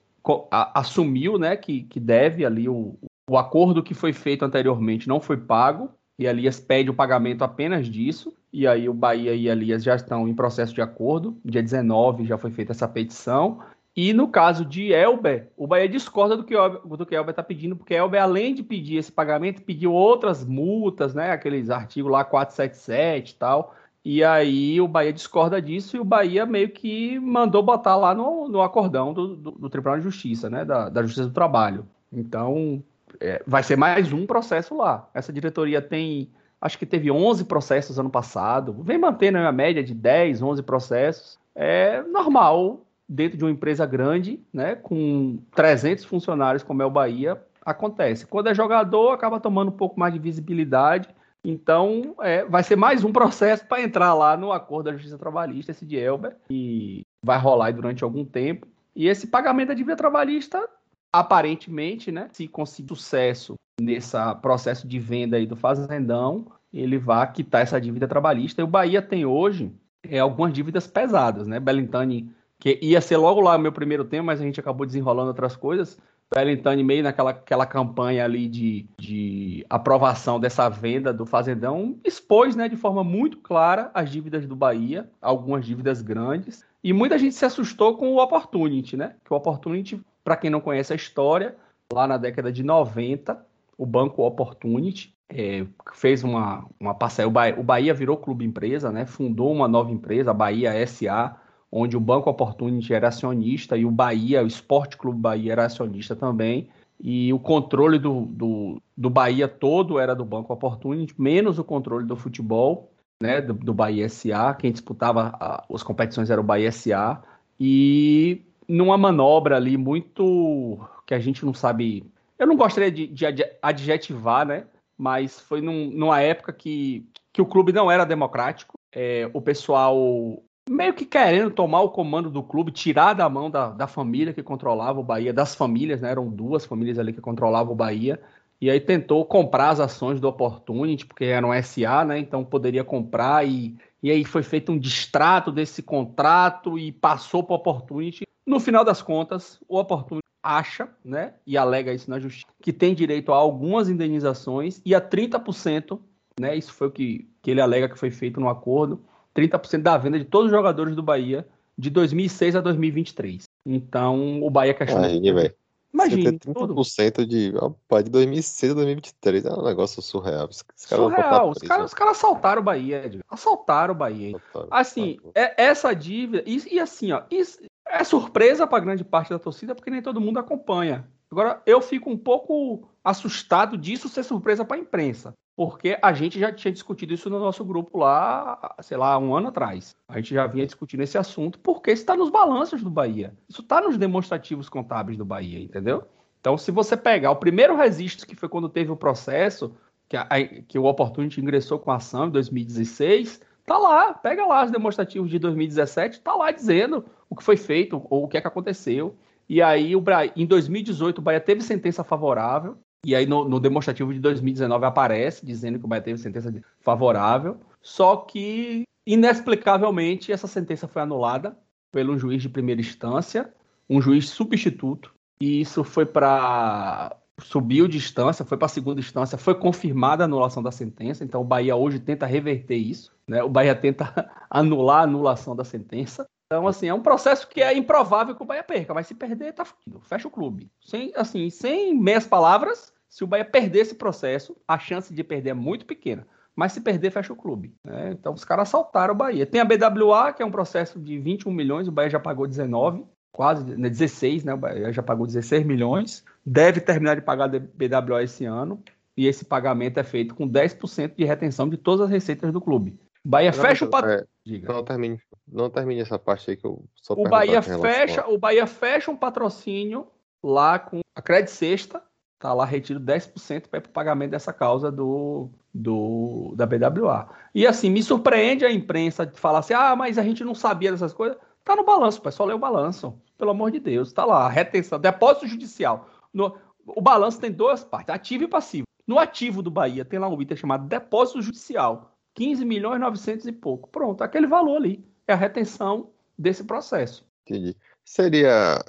a, assumiu né, que, que deve ali o, o acordo que foi feito anteriormente não foi pago, e Elias pede o pagamento apenas disso, e aí o Bahia e Elias já estão em processo de acordo. Dia 19 já foi feita essa petição, e no caso de Elber, o Bahia discorda do que o do que Elber está pedindo, porque Elber, além de pedir esse pagamento, pediu outras multas, né? Aqueles artigos lá 477 e tal. E aí o Bahia discorda disso e o Bahia meio que mandou botar lá no, no acordão do, do, do Tribunal de Justiça, né? Da, da Justiça do Trabalho. Então, é, vai ser mais um processo lá. Essa diretoria tem, acho que teve 11 processos ano passado, vem mantendo a média de 10, 11 processos. É normal dentro de uma empresa grande, né, com 300 funcionários como é o Bahia, acontece. Quando é jogador, acaba tomando um pouco mais de visibilidade. Então, é, vai ser mais um processo para entrar lá no acordo da Justiça Trabalhista, esse de Elber, e vai rolar durante algum tempo. E esse pagamento da dívida trabalhista, aparentemente, né, se conseguir sucesso nesse processo de venda aí do Fazendão, ele vai quitar essa dívida trabalhista. E o Bahia tem hoje é, algumas dívidas pesadas, né? Bellintani que ia ser logo lá o meu primeiro tema, mas a gente acabou desenrolando outras coisas. Wellington meio naquela aquela campanha ali de, de aprovação dessa venda do Fazendão, expôs né, de forma muito clara as dívidas do Bahia, algumas dívidas grandes, e muita gente se assustou com o Opportunity, né? Que o Opportunity, para quem não conhece a história, lá na década de 90, o banco Opportunity é, fez uma, uma parcela. O Bahia, o Bahia virou clube empresa, né? Fundou uma nova empresa, a Bahia SA, onde o Banco Opportunity era acionista e o Bahia, o Esporte Clube Bahia era acionista também. E o controle do, do, do Bahia todo era do Banco Opportunity, menos o controle do futebol, né, do, do Bahia SA. Quem disputava a, as competições era o Bahia SA. E numa manobra ali muito que a gente não sabe. Eu não gostaria de, de adjetivar, né? Mas foi num, numa época que, que o clube não era democrático. É, o pessoal meio que querendo tomar o comando do clube, tirar da mão da, da família que controlava o Bahia, das famílias, né? Eram duas famílias ali que controlavam o Bahia. E aí tentou comprar as ações do Opportunity, porque era um SA, né? Então poderia comprar e, e aí foi feito um distrato desse contrato e passou para o Opportunity. No final das contas, o Opportunity acha, né, e alega isso na justiça, que tem direito a algumas indenizações e a 30%, né, isso foi o que, que ele alega que foi feito no acordo, 30% da venda de todos os jogadores do Bahia de 2006 a 2023. Então, o Bahia questionou. Aí, velho. Imagina. 30% de, de 2006 a 2023 é um negócio surreal. Os surreal. Os caras cara assaltaram o Bahia, assaltaram o Bahia. Assaltaram. Assim, é, essa dívida. E, e assim, ó, isso é surpresa para grande parte da torcida, porque nem todo mundo acompanha. Agora, eu fico um pouco assustado disso ser surpresa para a imprensa porque a gente já tinha discutido isso no nosso grupo lá, sei lá, um ano atrás. A gente já vinha discutindo esse assunto, porque isso está nos balanços do Bahia. Isso está nos demonstrativos contábeis do Bahia, entendeu? Então, se você pegar o primeiro registro, que foi quando teve o processo, que, a, que o Opportunity ingressou com a ação em 2016, Tá lá, pega lá os demonstrativos de 2017, tá lá dizendo o que foi feito ou o que é que aconteceu. E aí, o Bahia, em 2018, o Bahia teve sentença favorável. E aí, no, no, demonstrativo de 2019, aparece dizendo que o Bahia teve sentença favorável. Só que, inexplicavelmente, essa sentença foi anulada pelo juiz de primeira instância, um juiz substituto. E isso foi para subiu de instância, foi para a segunda instância, foi confirmada a anulação da sentença, então o Bahia hoje tenta reverter isso, né? O Bahia tenta anular a anulação da sentença. Então, assim, é um processo que é improvável que o Bahia perca, mas se perder, tá fudido. Fecha o clube. Sem, assim, sem meias palavras, se o Bahia perder esse processo, a chance de perder é muito pequena. Mas se perder, fecha o clube. Né? Então, os caras assaltaram o Bahia. Tem a BWA, que é um processo de 21 milhões, o Bahia já pagou 19 quase né, 16, né? O Bahia já pagou 16 milhões, deve terminar de pagar a BWA esse ano, e esse pagamento é feito com 10% de retenção de todas as receitas do clube. O Bahia não, fecha o patrocínio. É, não termine, não termine essa parte aí que eu só O Bahia fecha, o Bahia fecha um patrocínio lá com a Credit Sexta, tá lá retido 10% para o pagamento dessa causa do, do da BWA. E assim, me surpreende a imprensa de falar assim: "Ah, mas a gente não sabia dessas coisas". Tá no balanço, pessoal, lê o balanço pelo amor de Deus, tá lá, retenção, depósito judicial. No, o balanço tem duas partes, ativo e passivo. No ativo do Bahia tem lá um item chamado depósito judicial, 15 milhões 900 e pouco. Pronto, aquele valor ali é a retenção desse processo. Entendi seria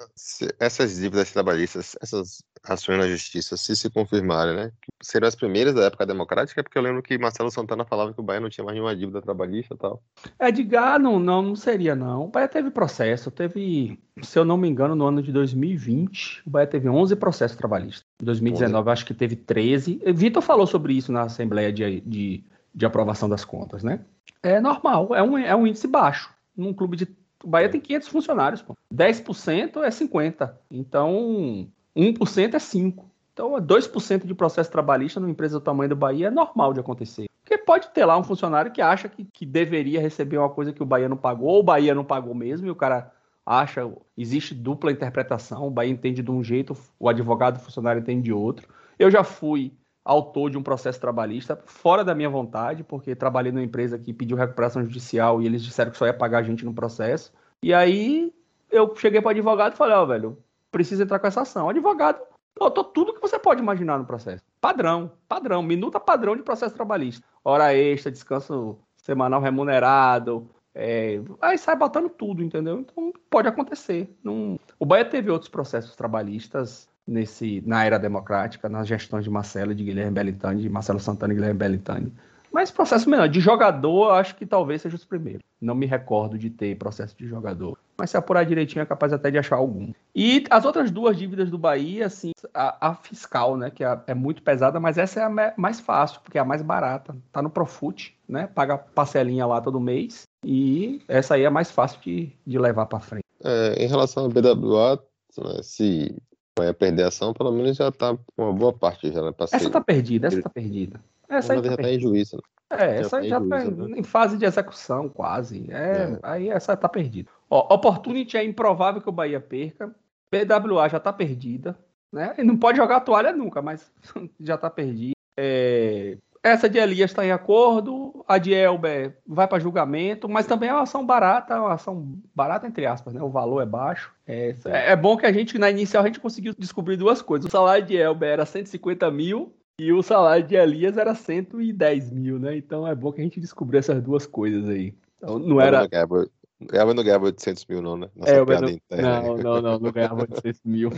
essas dívidas trabalhistas, essas ações na justiça, se se confirmarem, né? Seriam as primeiras da época democrática, porque eu lembro que Marcelo Santana falava que o Bahia não tinha mais nenhuma dívida trabalhista e tal. É, ah, não, não, não seria não. O Bahia teve processo, teve, se eu não me engano, no ano de 2020, o Bahia teve 11 processos trabalhistas. Em 2019, 11. acho que teve 13. Vitor falou sobre isso na Assembleia de, de, de aprovação das contas, né? É normal, é um, é um índice baixo. Num clube de o Bahia tem 500 funcionários, pô. 10% é 50. Então, 1% é 5. Então, 2% de processo trabalhista numa empresa do tamanho do Bahia é normal de acontecer. Porque pode ter lá um funcionário que acha que, que deveria receber uma coisa que o Bahia não pagou, ou o Bahia não pagou mesmo, e o cara acha, existe dupla interpretação, o Bahia entende de um jeito, o advogado o funcionário entende de outro. Eu já fui autor de um processo trabalhista fora da minha vontade, porque trabalhei numa empresa que pediu recuperação judicial e eles disseram que só ia pagar a gente no processo. E aí eu cheguei para o advogado e falei, ó, oh, velho, precisa entrar com essa ação. O advogado botou tudo que você pode imaginar no processo. Padrão, padrão, minuta padrão de processo trabalhista. Hora extra, descanso semanal remunerado, é, aí sai botando tudo, entendeu? Então pode acontecer. O Bahia teve outros processos trabalhistas nesse, na era democrática, nas gestões de Marcelo de Guilherme Belintani, de Marcelo Santana e Guilherme Belintani. Mas processo menor, de jogador, acho que talvez seja os primeiros. Não me recordo de ter processo de jogador. Mas se apurar direitinho, é capaz até de achar algum. E as outras duas dívidas do Bahia, assim, a, a fiscal, né, que é, é, muito pesada, mas essa é a mais fácil, porque é a mais barata. Tá no Profut, né? Paga parcelinha lá todo mês. E essa aí é mais fácil de, de levar para frente. É, em relação ao BWA, né, se vai perder a ação, pelo menos já tá uma boa parte já, né? Essa tá perdida, essa tá perdida. Essa aí tá já tá em juízo. Né? É, essa já, já tá né? em fase de execução, quase. É, é. Aí essa tá perdida. Ó, Opportunity é improvável que o Bahia perca. PWA já tá perdida. Né? E não pode jogar a toalha nunca, mas já tá perdida. É, essa de Elias está em acordo, a de Elber vai para julgamento, mas também é uma ação barata, uma ação barata entre aspas, né? O valor é baixo. É, é bom que a gente, na inicial, a gente conseguiu descobrir duas coisas. O salário de Elber era 150 mil e o salário de Elias era 110 mil, né? Então é bom que a gente descobriu essas duas coisas aí. Então, não era. Elber não ganhava 800 mil, não, né? Nossa é, não, não, não, não, não ganhava 800 mil.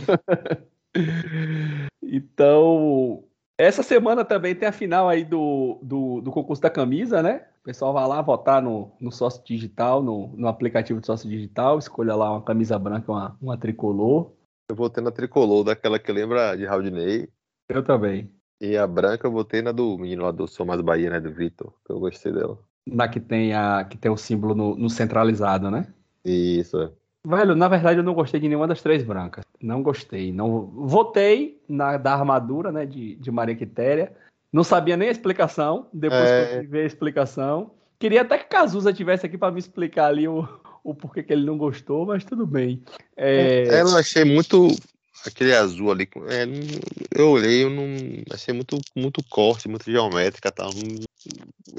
então, essa semana também tem a final aí do, do, do, concurso da camisa, né? O pessoal vai lá votar no, no sócio digital, no, no aplicativo de sócio digital, escolha lá uma camisa branca, uma, uma tricolor. Eu votei na tricolor, daquela que lembra de Raudinei. Eu também. E a branca eu botei na do menino lá do Sou Mais Bahia, né? Do Vitor, que eu gostei dela. Na que tem, a, que tem o símbolo no, no centralizado, né? Isso, é. Velho, na verdade eu não gostei de nenhuma das três brancas. Não gostei. Não Votei na da armadura, né, de, de Maria Quitéria. Não sabia nem a explicação. Depois é... que eu vi a explicação. Queria até que Cazuza tivesse aqui para me explicar ali o, o porquê que ele não gostou, mas tudo bem. É... eu achei muito aquele azul ali, é, eu olhei, eu não achei muito, muito corte, muito geométrica tal.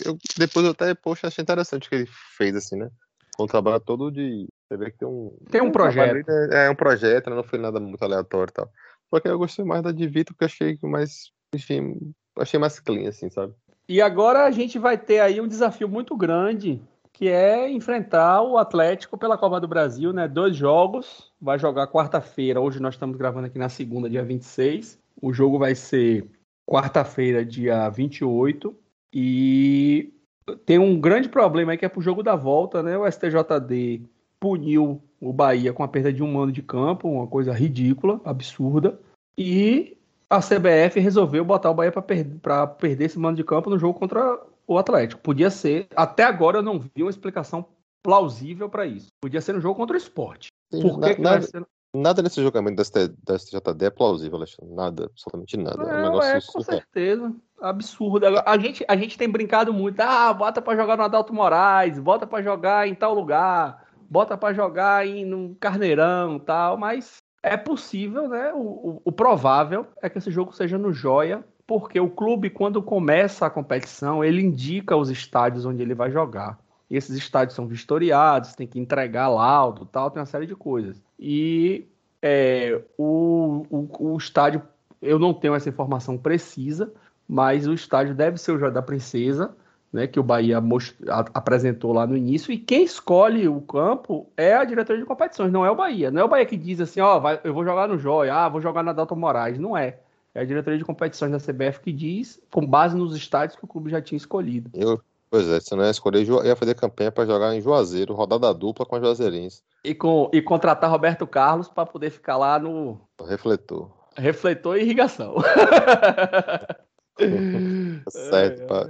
Eu, depois eu até, poxa, achei interessante o que ele fez, assim, né? Com o trabalho todo de. Você vê que tem um. Tem um, projeto. Trabalho, é, é, um projeto, né? não foi nada muito aleatório e tal. Porque eu gostei mais da de Vitor, porque achei mais. Enfim, achei mais clean, assim, sabe? E agora a gente vai ter aí um desafio muito grande, que é enfrentar o Atlético pela Copa do Brasil, né? Dois jogos, vai jogar quarta-feira. Hoje nós estamos gravando aqui na segunda, dia 26. O jogo vai ser quarta-feira, dia 28. E tem um grande problema aí que é pro jogo da volta, né? O STJD puniu o Bahia com a perda de um mano de campo, uma coisa ridícula, absurda. E a CBF resolveu botar o Bahia para per perder esse mano de campo no jogo contra o Atlético. Podia ser, até agora eu não vi uma explicação plausível para isso. Podia ser no jogo contra o esporte. Sim, Por que, que nada, ser... nada nesse julgamento da, ST, da STJD é plausível, Alexandre. Nada, absolutamente nada. É, um negócio é com certeza. Absurdo. A gente, a gente tem brincado muito. Ah, bota para jogar no Adalto Moraes, bota para jogar em tal lugar, bota para jogar em no Carneirão tal, mas é possível, né? O, o, o, provável é que esse jogo seja no Joia, porque o clube, quando começa a competição, ele indica os estádios onde ele vai jogar. E esses estádios são vistoriados, tem que entregar laudo, tal, tem uma série de coisas. E é, o, o, o estádio, eu não tenho essa informação precisa, mas o estádio deve ser o Joia da Princesa né, que o Bahia most... apresentou lá no início, e quem escolhe o campo é a diretoria de competições, não é o Bahia. Não é o Bahia que diz assim, ó, oh, eu vou jogar no Joia, ah, vou jogar na Dalton Moraes. Não é. É a diretoria de competições da CBF que diz, com base nos estádios que o clube já tinha escolhido. Eu, pois é, se não ia escolher, ia fazer campanha para jogar em Juazeiro, rodada dupla com a Juazeirense. E, com, e contratar Roberto Carlos para poder ficar lá no. Refletor. Refletor e irrigação. certo, é, pá.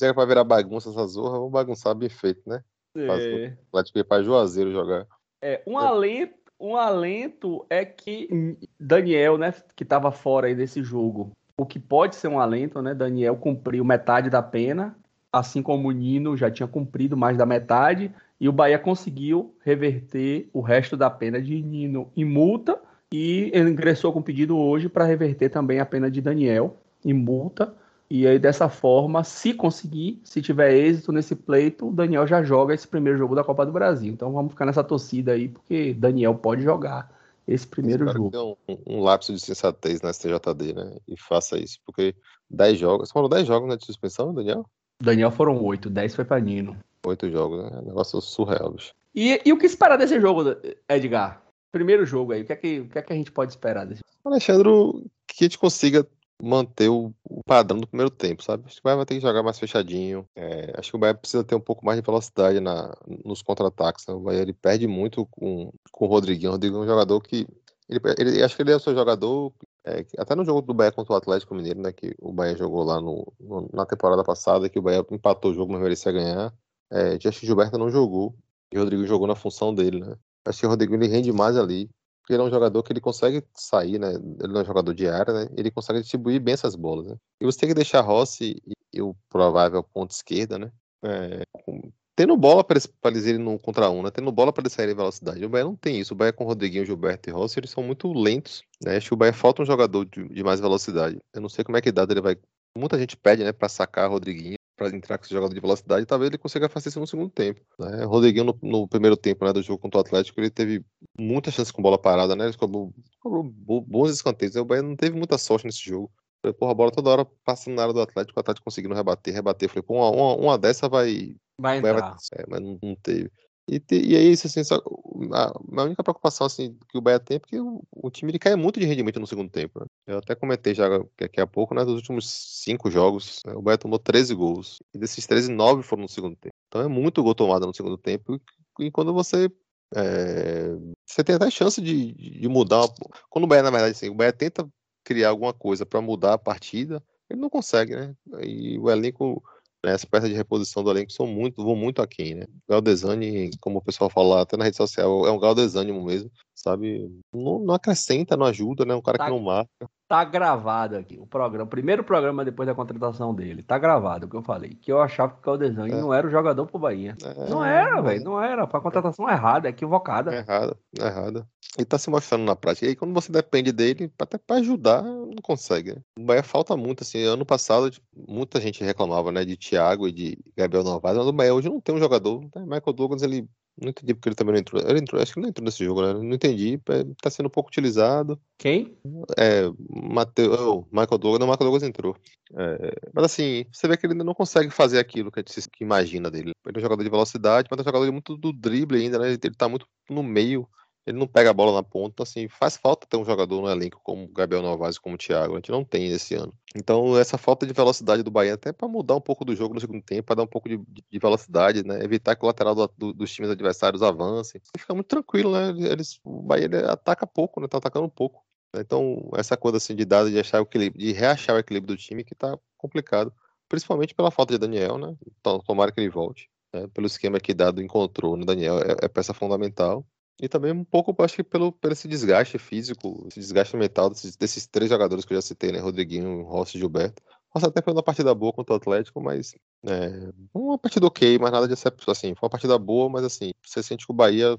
Já pra virar bagunça essa zorra, vamos bagunçar bem feito, né? É. Pra Juazeiro jogar. É, um é. alento, um alento é que Daniel, né, que tava fora aí desse jogo, o que pode ser um alento, né? Daniel cumpriu metade da pena, assim como o Nino já tinha cumprido mais da metade, e o Bahia conseguiu reverter o resto da pena de Nino em multa e ingressou com pedido hoje para reverter também a pena de Daniel em multa e aí, dessa forma, se conseguir, se tiver êxito nesse pleito, o Daniel já joga esse primeiro jogo da Copa do Brasil. Então vamos ficar nessa torcida aí, porque Daniel pode jogar esse primeiro jogo. Que um, um lapso de sensatez na STJD, né? E faça isso, porque 10 jogos. Foram 10 jogos né, de suspensão, Daniel? Daniel foram 8, 10 foi para Nino. 8 jogos, né? Negócio surreal, bicho. E, e o que esperar desse jogo, Edgar? Primeiro jogo aí, o que é que, o que, é que a gente pode esperar desse jogo? Alexandre, que a gente consiga manter o, o, padrão do primeiro tempo, sabe? Acho que o Bahia vai ter que jogar mais fechadinho. É, acho que o Bahia precisa ter um pouco mais de velocidade na, nos contra-ataques. Né? O Bahia ele perde muito com, com o Rodriguinho. O Rodriguinho é um jogador que. Ele, ele, acho que ele é o seu jogador. É, até no jogo do Bahia contra o Atlético Mineiro, né? Que o Bahia jogou lá no, no na temporada passada, que o Bahia empatou o jogo, mas merecia ganhar. É, acho que Gilberto não jogou. E o Rodrigo jogou na função dele, né? Acho que o Rodrigo ele rende mais ali ele é um jogador que ele consegue sair, né? Ele não é um jogador de área, né? Ele consegue distribuir bem essas bolas, né? E você tem que deixar Rossi e, o provável ponto esquerda, né? É, tendo bola para eles irem no contra um, né? Tendo bola para eles saírem em velocidade. O Bahia não tem isso. O Bahia com o Rodriguinho, Gilberto e Rossi, eles são muito lentos, né? Acho que o Bahia falta um jogador de, de mais velocidade. Eu não sei como é que dado ele vai. Muita gente pede, né, para sacar Rodriguinho para entrar com esse jogador de velocidade, talvez ele consiga fazer isso no segundo tempo. Né? O Rodriguinho, no, no, primeiro tempo né, do jogo contra o Atlético, ele teve muita chance com bola parada, né? Ele cobrou, cobrou bons escanteios. O Bahia não teve muita sorte nesse jogo. Falei, porra, a bola toda hora passando na área do Atlético, o Atlético conseguindo rebater, rebater. Falei, pô, uma, uma, uma dessa vai. Vai entrar. Vai, é, mas não, não teve. E, te, e aí, isso, assim, só, a, a, única preocupação assim, que o Bahia tem é porque o, o, time ele cai muito de rendimento no segundo tempo. Né? Eu até comentei já daqui a pouco, né? Dos últimos cinco jogos, né, o Bahia tomou 13 gols. E desses 13, 9 foram no segundo tempo. Então é muito gol tomado no segundo tempo. E, e quando você. É, você tem até chance de, de mudar. Quando o Bahia, na verdade, assim, o Bahia tenta criar alguma coisa para mudar a partida, ele não consegue, né? E o elenco né, essa peça de reposição do elenco são muito, vão muito aquém, né? Galdesani, como o pessoal fala até na rede social, é um Galdesânimo mesmo, sabe? Não, não, acrescenta, não ajuda, né? Um cara tá, que não marca. tá gravado aqui. O programa, o primeiro programa depois da contratação dele. Tá gravado o que eu falei. Que eu achava que o Caldeirão é. não era o jogador pro Bahia. É, não era, velho. Não era. Foi a contratação errada, equivocada. Errada, errada. E tá se mostrando na prática. E aí, quando você depende dele, até pra ajudar, não consegue. O Bahia falta muito, assim. Ano passado, muita gente reclamava, né, de Thiago e de Gabriel Novaes, mas o Bahia hoje não tem um jogador. Né? Michael Douglas, ele não entendi porque ele também não entrou. Ele entrou, acho que ele não entrou nesse jogo, né? Não entendi. É, tá sendo pouco utilizado. Quem? É, Mateu, oh, Michael Douglas, não, Michael Douglas entrou. É, mas assim, você vê que ele ainda não consegue fazer aquilo que a gente imagina dele. Ele é um jogador de velocidade, mas é um jogador muito do drible ainda, né? Ele tá muito no meio ele não pega a bola na ponta, assim, faz falta ter um jogador no elenco como Gabriel Novaes como o Thiago, a gente não tem esse ano. Então, essa falta de velocidade do Bahia, até para mudar um pouco do jogo no segundo tempo, para dar um pouco de, de, velocidade, né, evitar que o lateral do, do, dos times adversários avance, fica muito tranquilo, né, eles, o Bahia ataca pouco, né, tá atacando pouco. Então, essa coisa assim de dado de achar o equilíbrio, de reachar o equilíbrio do time que tá complicado, principalmente pela falta de Daniel, né, então, tomara que ele volte. Né, pelo esquema que dado encontrou no Daniel, é, é peça fundamental. E também um pouco, acho que pelo, pelo esse desgaste físico, esse desgaste mental desses, desses três jogadores que eu já citei, né? Rodriguinho, Rossi e Gilberto. Rossi até foi uma partida boa contra o Atlético, mas é, uma partida ok, mas nada de excepção, assim, foi uma partida boa, mas assim, você sente que o Bahia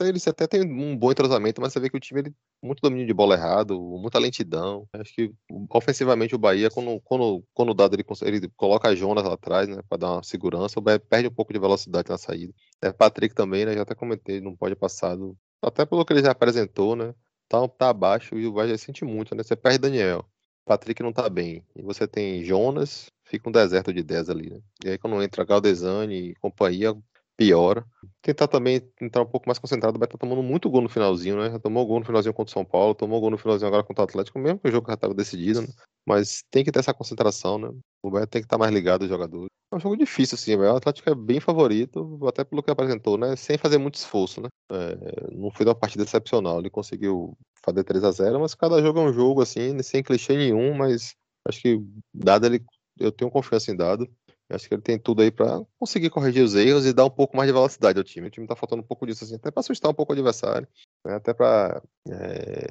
eles até, até têm um bom entrosamento, mas você vê que o time ele muito domínio de bola errado, muita lentidão. Acho que ofensivamente o Bahia, quando, quando, quando o dado ele, ele coloca Jonas lá atrás, né, para dar uma segurança, o Bahia perde um pouco de velocidade na saída. É, Patrick também, né, já até comentei, não pode passar do, até pelo que ele já apresentou, né, tá, tá abaixo e o Bahia sente muito, né, você perde Daniel, Patrick não tá bem, e você tem Jonas, fica um deserto de 10 ali, né, e aí quando entra Galdesani e companhia, piora. Tentar também entrar um pouco mais concentrado, vai estar tá tomando muito gol no finalzinho, né? Já tomou gol no finalzinho contra o São Paulo, tomou gol no finalzinho agora contra o Atlético, mesmo que o jogo já estava decidido, né? Mas tem que ter essa concentração, né? O Bahia tem que estar tá mais ligado aos jogadores. É um jogo difícil, assim, o Atlético é bem favorito, até pelo que apresentou, né? Sem fazer muito esforço, né? É, não foi uma partida excepcional, ele conseguiu fazer 3 a 0 mas cada jogo é um jogo, assim, sem clichê nenhum, mas acho que dado ele, eu tenho confiança em dado. Eu acho que ele tem tudo aí para conseguir corrigir os erros e dar um pouco mais de velocidade ao time. O time tá faltando um pouco disso, assim, até para assustar um pouco o adversário, né? até para. É...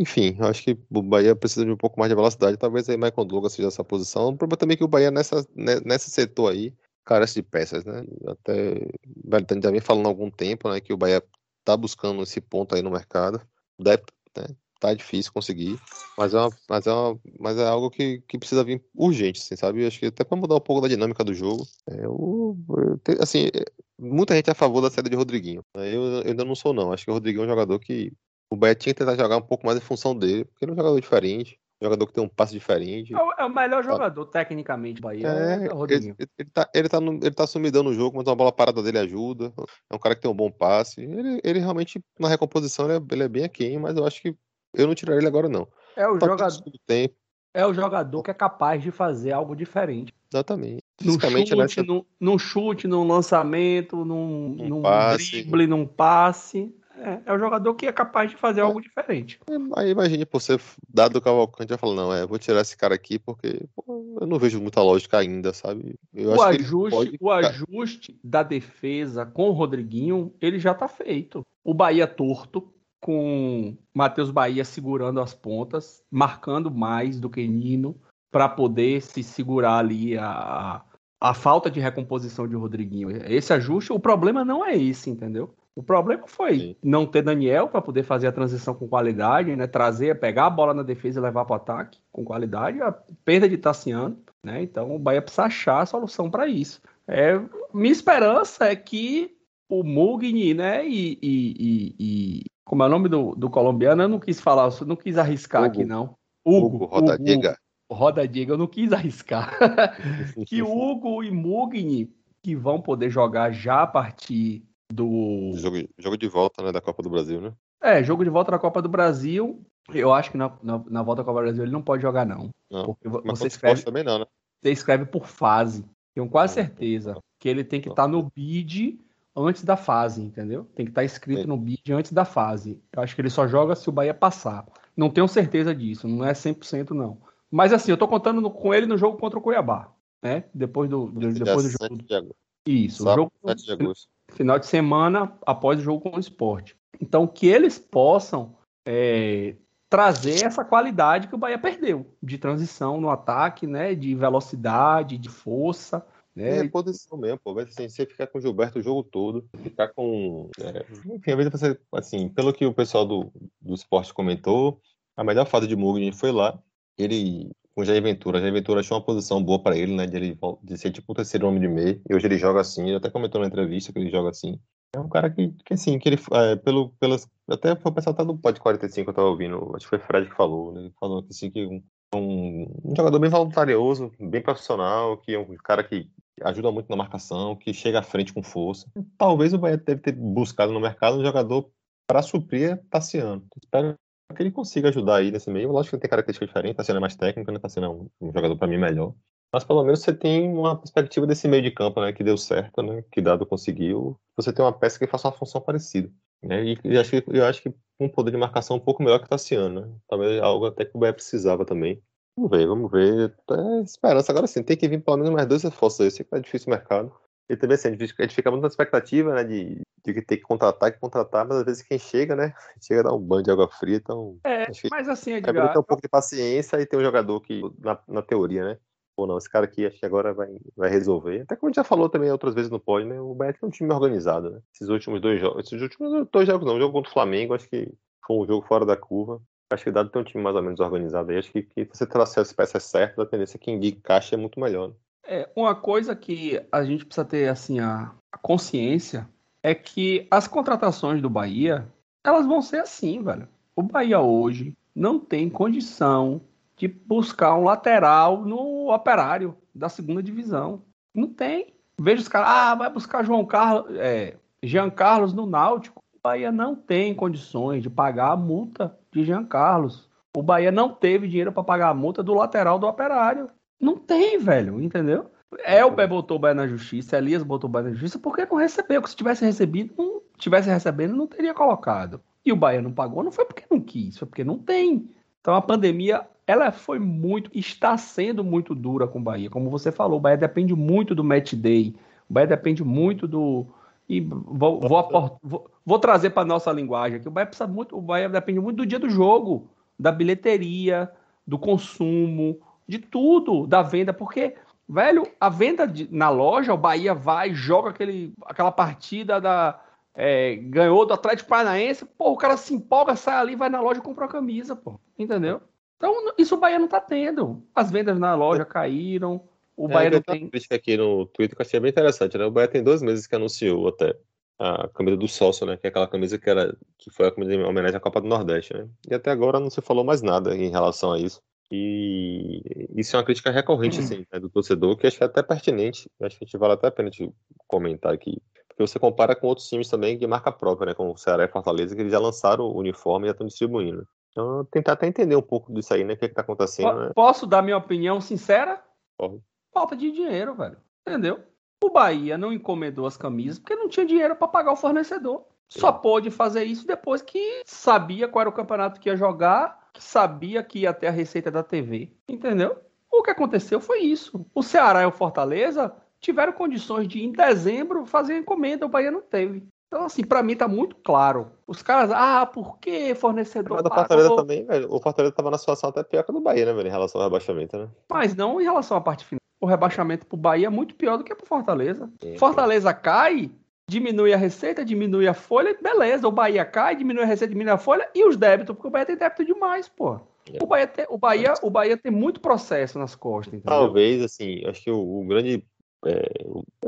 Enfim, eu acho que o Bahia precisa de um pouco mais de velocidade. Talvez aí Michael Douglas seja essa posição. O problema também é que o Bahia nessa, né, nesse setor aí carece de peças, né? Até o Beltrano já vem falando há algum tempo, né, que o Bahia tá buscando esse ponto aí no mercado. Deve, né, tá difícil conseguir, mas é, uma, mas é, uma, mas é algo que, que precisa vir urgente, assim, sabe? Acho que até para mudar um pouco da dinâmica do jogo. É, eu, eu, assim, muita gente é a favor da saída de Rodriguinho. Né? Eu, eu, ainda não sou, não. Acho que o Rodriguinho é um jogador que o Bahia tinha que tentar jogar um pouco mais em função dele, porque ele é um jogador diferente. Um jogador que tem um passe diferente. É o, é o melhor jogador, tá. tecnicamente, Bahia. É, é o Rodriguinho. Ele, ele, tá, ele, tá no, ele tá sumidão no jogo, mas uma bola parada dele ajuda. É um cara que tem um bom passe. Ele, ele realmente, na recomposição, ele é, ele é bem aquém, mas eu acho que eu não tiraria ele agora, não. É o jogador. Tempo. É o jogador que é capaz de fazer algo diferente. Exatamente. Num chute, nessa... num, num chute, num lançamento, num, um num passe. drible, num passe. É, é o jogador que é capaz de fazer é. algo diferente. É, aí imagine, por ser dado o Cavalcante, já falou, não, é, vou tirar esse cara aqui porque pô, eu não vejo muita lógica ainda, sabe? Eu o ajuste, pode... o ajuste da defesa com o Rodriguinho, ele já tá feito. O Bahia torto, com Matheus Bahia segurando as pontas, marcando mais do que Nino, para poder se segurar ali a, a falta de recomposição de Rodriguinho. Esse ajuste, o problema não é esse, entendeu? O problema foi Sim. não ter Daniel para poder fazer a transição com qualidade, né? Trazer, pegar a bola na defesa e levar para o ataque com qualidade, a perda de Tassiano, né? Então o Bahia precisa achar a solução para isso. É, minha esperança é que o Mugni, né, e, e, e, como é o nome do, do colombiano, eu não quis falar, não quis arriscar Hugo. aqui, não. Hugo, Hugo Roda Hugo, Diga. Roda Diga, eu não quis arriscar. que Hugo e Mugni, que vão poder jogar já a partir do. Jogo, jogo de volta, né, da Copa do Brasil, né? É, jogo de volta da Copa do Brasil. Eu acho que na, na, na volta da Copa do Brasil ele não pode jogar, não. não porque você escreve. Também não, né? Você escreve por fase. Tenho quase certeza que ele tem que estar tá no bid antes da fase, entendeu? Tem que estar tá escrito no bid antes da fase. Eu acho que ele só joga se o Bahia passar. Não tenho certeza disso, não é 100% não. Mas assim, eu tô contando no, com ele no jogo contra o Cuiabá, né? Depois do, do depois do jogo. De Isso, Sábado, jogo de agosto. final de semana após o jogo com o esporte. Então, que eles possam é, trazer essa qualidade que o Bahia perdeu de transição no ataque, né? De velocidade, de força. Né? É posição mesmo, pô. Assim, você ficar com o Gilberto o jogo todo, ficar com. É, enfim, às vezes você, assim, pelo que o pessoal do, do esporte comentou, a melhor fase de Mugni foi lá. Ele, com o Jair Ventura, Jair Ventura achou uma posição boa para ele, né? De, ele, de ser tipo o terceiro homem de meio. E hoje ele joga assim, ele até comentou na entrevista que ele joga assim. É um cara que, que assim, que ele, é, pelo, pelas, até foi o pessoal tá no pod 45 eu tava ouvindo, acho que foi o Fred que falou, né? Ele falou que, assim, que um, um, um, jogador bem voluntarioso, bem profissional, que é um cara que ajuda muito na marcação, que chega à frente com força. Talvez o Bahia deve ter buscado no mercado um jogador para suprir Tassiano. Espero que ele consiga ajudar aí nesse meio. Lógico que ele tem características diferentes, Tassiano é mais técnico, né? Tassiano é um, um jogador para mim melhor. Mas pelo menos você tem uma perspectiva desse meio de campo, né? Que deu certo, né? Que Dado conseguiu. Você tem uma peça que faça uma função parecida. Né? E, e acho que, eu acho que um poder de marcação um pouco melhor que o Tassiano, né? Talvez algo até que o Bahia precisava também. Vamos ver, vamos ver. É esperança. Agora sim, tem que vir pelo menos mais dois reforços aí. Eu sei que tá difícil o mercado. E também assim, a gente fica muito na expectativa, né? De, de ter que contratar, que contratar, mas às vezes quem chega, né? Chega a dar um banho de água fria, então. É, mas assim, Edgar... É ter um pouco de paciência e ter um jogador que, na, na teoria, né? Ou não, esse cara aqui acho que agora vai, vai resolver. Até como a gente já falou também outras vezes no pod, né? O Bahia tem um time organizado, né? Esses últimos dois jogos. Esses últimos dois jogos não. O jogo contra o Flamengo, acho que foi um jogo fora da curva. Acho que dado ter um time mais ou menos organizado aí, acho que, que você trazer as peças certas, a tendência é que indique caixa é muito melhor. Né? É, uma coisa que a gente precisa ter assim a, a consciência é que as contratações do Bahia, elas vão ser assim, velho. O Bahia hoje não tem condição de buscar um lateral no operário da segunda divisão. Não tem. Veja os caras, ah, vai buscar João Carlos, é, Jean Carlos no Náutico. O Bahia não tem condições de pagar a multa de Jean Carlos. O Bahia não teve dinheiro para pagar a multa do lateral do operário. Não tem, velho, entendeu? Elber botou o Bahia na justiça, Elias botou o Bahia na justiça, porque não recebeu. Se tivesse recebido, não tivesse recebendo, não teria colocado. E o Bahia não pagou, não foi porque não quis, foi porque não tem. Então a pandemia ela foi muito, está sendo muito dura com o Bahia. Como você falou, o Bahia depende muito do match day, o Bahia depende muito do. E vou, vou, vou, vou trazer para nossa linguagem aqui. O Bahia precisa muito, o Bahia depende muito do dia do jogo, da bilheteria, do consumo, de tudo, da venda, porque, velho, a venda de, na loja, o Bahia vai, joga aquele, aquela partida da. É, ganhou do Atlético Paranaense, pô, o cara se empolga, sai ali, vai na loja e compra a camisa, pô. Entendeu? Então, isso o Bahia não está tendo. As vendas na loja caíram. O é, não tem. crítica aqui no Twitter que eu achei bem interessante, né? O Bahia tem dois meses que anunciou até a camisa do sócio, né? Que é aquela camisa que era que foi a camisa em homenagem à Copa do Nordeste, né? E até agora não se falou mais nada em relação a isso. E isso é uma crítica recorrente, hum. assim, né, do torcedor, que acho que é até pertinente. Acho que a gente vale até a pena gente comentar aqui. Porque você compara com outros times também de marca própria, né? Como o Ceará e Fortaleza, que eles já lançaram o uniforme e já estão distribuindo. Então, tentar até entender um pouco disso aí, né? O que, é está acontecendo. Né? Posso dar minha opinião sincera? Pode. Falta de dinheiro, velho. Entendeu? O Bahia não encomendou as camisas porque não tinha dinheiro para pagar o fornecedor. Só pôde fazer isso depois que sabia qual era o campeonato que ia jogar, que sabia que ia ter a receita da TV. Entendeu? O que aconteceu foi isso. O Ceará e o Fortaleza tiveram condições de, em dezembro, fazer a encomenda. O Bahia não teve. Então, assim, para mim tá muito claro. Os caras, ah, por que fornecedor? Mas o Fortaleza também, velho. O Fortaleza tava na situação até pior que a do Bahia, né, velho, em relação ao rebaixamento, né? Mas não em relação à parte final. O rebaixamento pro Bahia é muito pior do que pro Fortaleza. Sim, Fortaleza cai, diminui a receita, diminui a folha, beleza. O Bahia cai, diminui a receita, diminui a folha e os débitos, porque o Bahia tem débito demais, pô. É. O Bahia, tem, o, Bahia, o Bahia tem muito processo nas costas. Entendeu? Talvez, assim, acho que o, o grande é,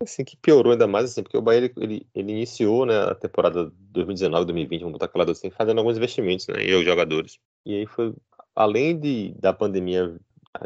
assim, que piorou ainda mais, assim, porque o Bahia ele, ele, ele iniciou né, a temporada 2019-2020, vamos botar aquela assim, fazendo alguns investimentos, né, e os jogadores. E aí foi, além de, da pandemia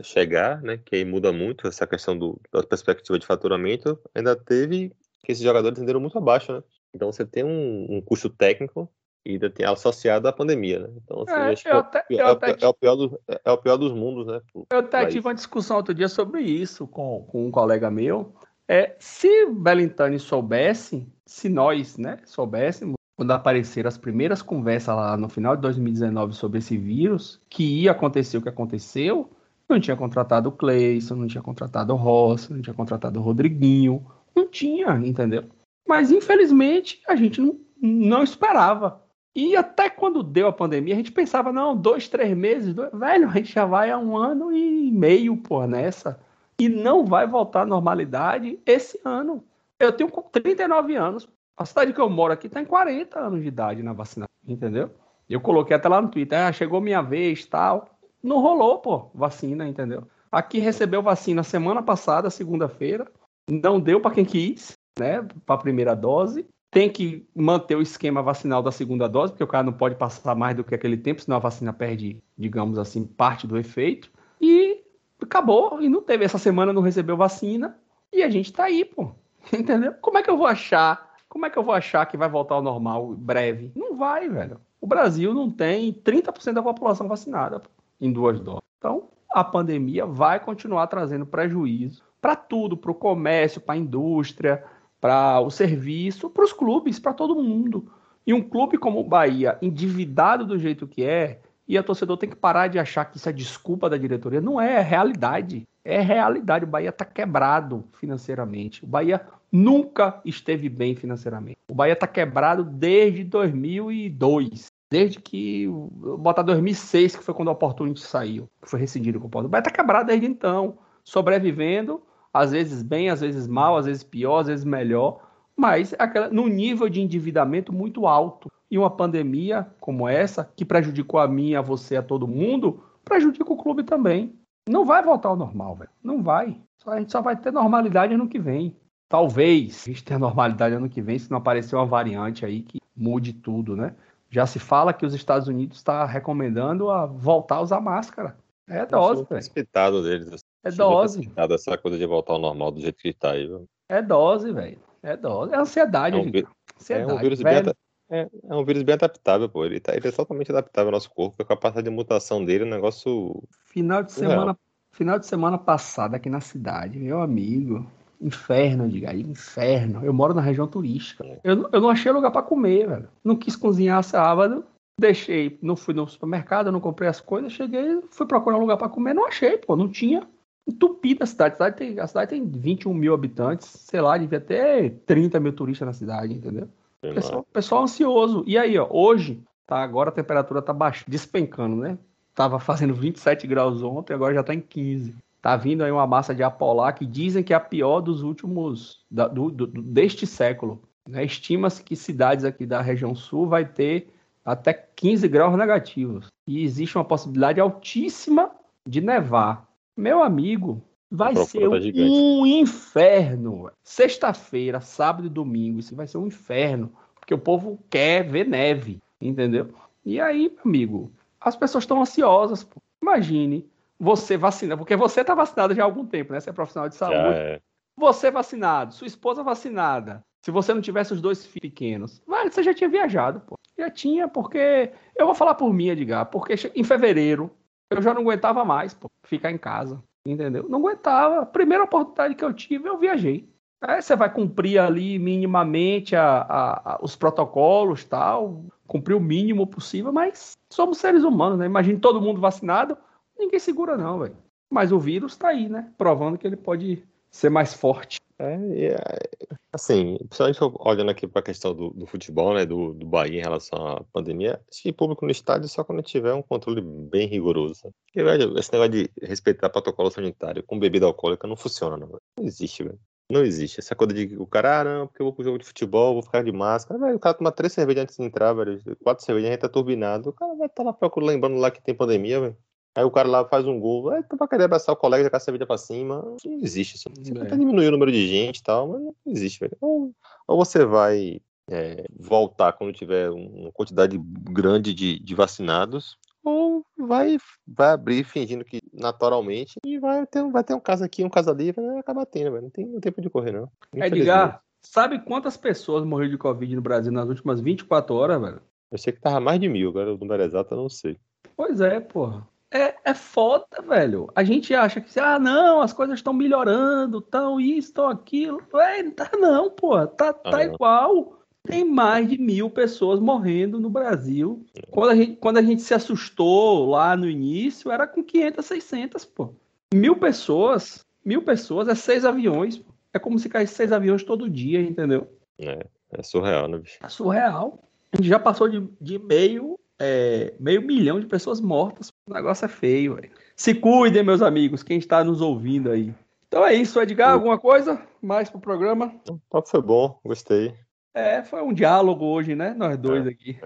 chegar, né, que aí muda muito essa questão do, da perspectiva de faturamento, ainda teve que esses jogadores renderam muito abaixo, né? Então você tem um, um custo técnico e ainda tem associado à pandemia, né? Então, assim, é, acho que é, até, é, o, é, o pior do, é o pior dos mundos, né? Eu até tive uma discussão outro dia sobre isso com, com um colega meu. É, se Belintani soubesse, se nós né, soubéssemos, quando apareceram as primeiras conversas lá no final de 2019 sobre esse vírus, que ia acontecer o que aconteceu, não tinha contratado o Cleison, não tinha contratado o Rossi, não tinha contratado o Rodriguinho, não tinha, entendeu? Mas infelizmente a gente não, não esperava E até quando deu a pandemia, a gente pensava, não, dois, três meses, dois... velho, a gente já vai há um ano e meio, pô, nessa. E não vai voltar à normalidade esse ano. Eu tenho 39 anos. A cidade que eu moro aqui está em 40 anos de idade na vacinação, entendeu? Eu coloquei até lá no Twitter, ah, chegou minha vez, tal. Não rolou, pô, vacina, entendeu? Aqui recebeu vacina semana passada, segunda-feira. Não deu para quem quis, né, para a primeira dose tem que manter o esquema vacinal da segunda dose, porque o cara não pode passar mais do que aquele tempo, senão a vacina perde, digamos assim, parte do efeito. E acabou, e não teve. Essa semana não recebeu vacina, e a gente tá aí, pô. Entendeu? Como é que eu vou achar? Como é que eu vou achar que vai voltar ao normal breve? Não vai, velho. O Brasil não tem 30% da população vacinada pô, em duas doses. Então, a pandemia vai continuar trazendo prejuízo para tudo, para o comércio, para a indústria, para o serviço, para os clubes, para todo mundo. E um clube como o Bahia, endividado do jeito que é, e a torcedor tem que parar de achar que isso é desculpa da diretoria. Não é, é realidade. É realidade. O Bahia está quebrado financeiramente. O Bahia nunca esteve bem financeiramente. O Bahia está quebrado desde 2002. Desde que. Botar 2006, que foi quando o Opportunity saiu, que foi rescindido com o Opportunity. O Bahia está quebrado desde então. Sobrevivendo às vezes bem, às vezes mal, às vezes pior, às vezes melhor, mas aquela, num nível de endividamento muito alto. E uma pandemia como essa, que prejudicou a mim, a você, a todo mundo, prejudica o clube também. Não vai voltar ao normal, velho. Não vai. A gente só vai ter normalidade ano que vem. Talvez a gente tenha normalidade ano que vem se não aparecer uma variante aí que mude tudo, né? Já se fala que os Estados Unidos está recomendando a voltar a usar máscara. É dose, velho. deles. É dose. Essa coisa de voltar ao normal do jeito que está aí. Viu? É dose, velho. É dose. É ansiedade, é um, ansiedade, é um vírus bem, é, é, um vírus bem adaptável, pô. Ele, tá, ele é totalmente adaptável ao nosso corpo. A capacidade de mutação dele é um negócio. Final de semana, final de semana passada aqui na cidade, meu amigo. Inferno, diga aí, inferno. Eu moro na região turística. É. Eu, eu não achei lugar para comer, velho. Não quis cozinhar sábado. Deixei, não fui no supermercado, não comprei as coisas, cheguei, fui procurar um lugar para comer, não achei, pô, não tinha entupida a cidade. A cidade, tem, a cidade tem 21 mil habitantes, sei lá, devia ter 30 mil turistas na cidade, entendeu? Pessoal, pessoal ansioso. E aí, ó, hoje, tá, agora a temperatura tá baixa, despencando, né? Tava fazendo 27 graus ontem, agora já tá em 15. Tá vindo aí uma massa de apolar que dizem que é a pior dos últimos, da, do, do, deste século. Né? Estima-se que cidades aqui da região sul vai ter até 15 graus negativos. E existe uma possibilidade altíssima de nevar. Meu amigo, vai ser tá um inferno. Sexta-feira, sábado e domingo, isso vai ser um inferno. Porque o povo quer ver neve, entendeu? E aí, meu amigo, as pessoas estão ansiosas. Pô. Imagine você vacinado, porque você está vacinado já há algum tempo, né? Você é profissional de saúde. É. Você vacinado, sua esposa vacinada. Se você não tivesse os dois filhos pequenos, você já tinha viajado, pô. Já tinha, porque. Eu vou falar por mim, Edgar, porque em fevereiro eu já não aguentava mais, pô, ficar em casa. Entendeu? Não aguentava. Primeira oportunidade que eu tive, eu viajei. Aí você vai cumprir ali minimamente a, a, a, os protocolos, tal, cumprir o mínimo possível, mas somos seres humanos, né? Imagina todo mundo vacinado, ninguém segura não, velho. Mas o vírus está aí, né? Provando que ele pode ser mais forte. É, é, assim, principalmente olhando aqui para a questão do, do, futebol, né, do, do Bahia em relação à pandemia, acho público no estádio só quando tiver um controle bem rigoroso. Porque, velho, esse negócio de respeitar protocolo sanitário com bebida alcoólica não funciona, não, não existe, velho. Não existe. Essa coisa de o cara, ah, não, porque eu vou pro jogo de futebol, vou ficar de máscara. Velho, o cara toma três cervejas antes de entrar, velho. Quatro cervejas, a gente tá turbinado. O cara vai estar tá lá procurando, lembrando lá que tem pandemia, velho. Aí o cara lá faz um gol, aí tu vai querer abraçar o colega, jogar a cerveja pra cima. Não existe isso. Você é. pode diminuir o número de gente e tal, mas não existe, velho. Ou, ou você vai é, voltar quando tiver uma quantidade grande de, de vacinados, ou vai, vai abrir fingindo que naturalmente e vai ter, vai ter um caso aqui, um caso ali, vai acabar tendo, velho. Não tem tempo de correr, não. Edgar, sabe quantas pessoas morreram de Covid no Brasil nas últimas 24 horas, velho? Eu sei que tava mais de mil, agora o número exato eu não sei. Pois é, porra é, é foda, velho. A gente acha que, ah, não, as coisas estão melhorando, tão isso, tão aquilo. Ué, tá não, pô, tá, tá igual. Tem mais de mil pessoas morrendo no Brasil. Quando a, gente, quando a gente se assustou lá no início, era com 500, 600, pô. Mil pessoas, mil pessoas é seis aviões. Pô. É como se caísse seis aviões todo dia, entendeu? É, é surreal, né, bicho? É surreal. A gente já passou de, de meio, é, meio milhão de pessoas mortas. O negócio é feio, velho. Se cuidem, meus amigos, quem está nos ouvindo aí. Então é isso, Edgar. Alguma coisa mais pro programa? O papo foi bom, gostei. É, foi um diálogo hoje, né? Nós dois é, aqui.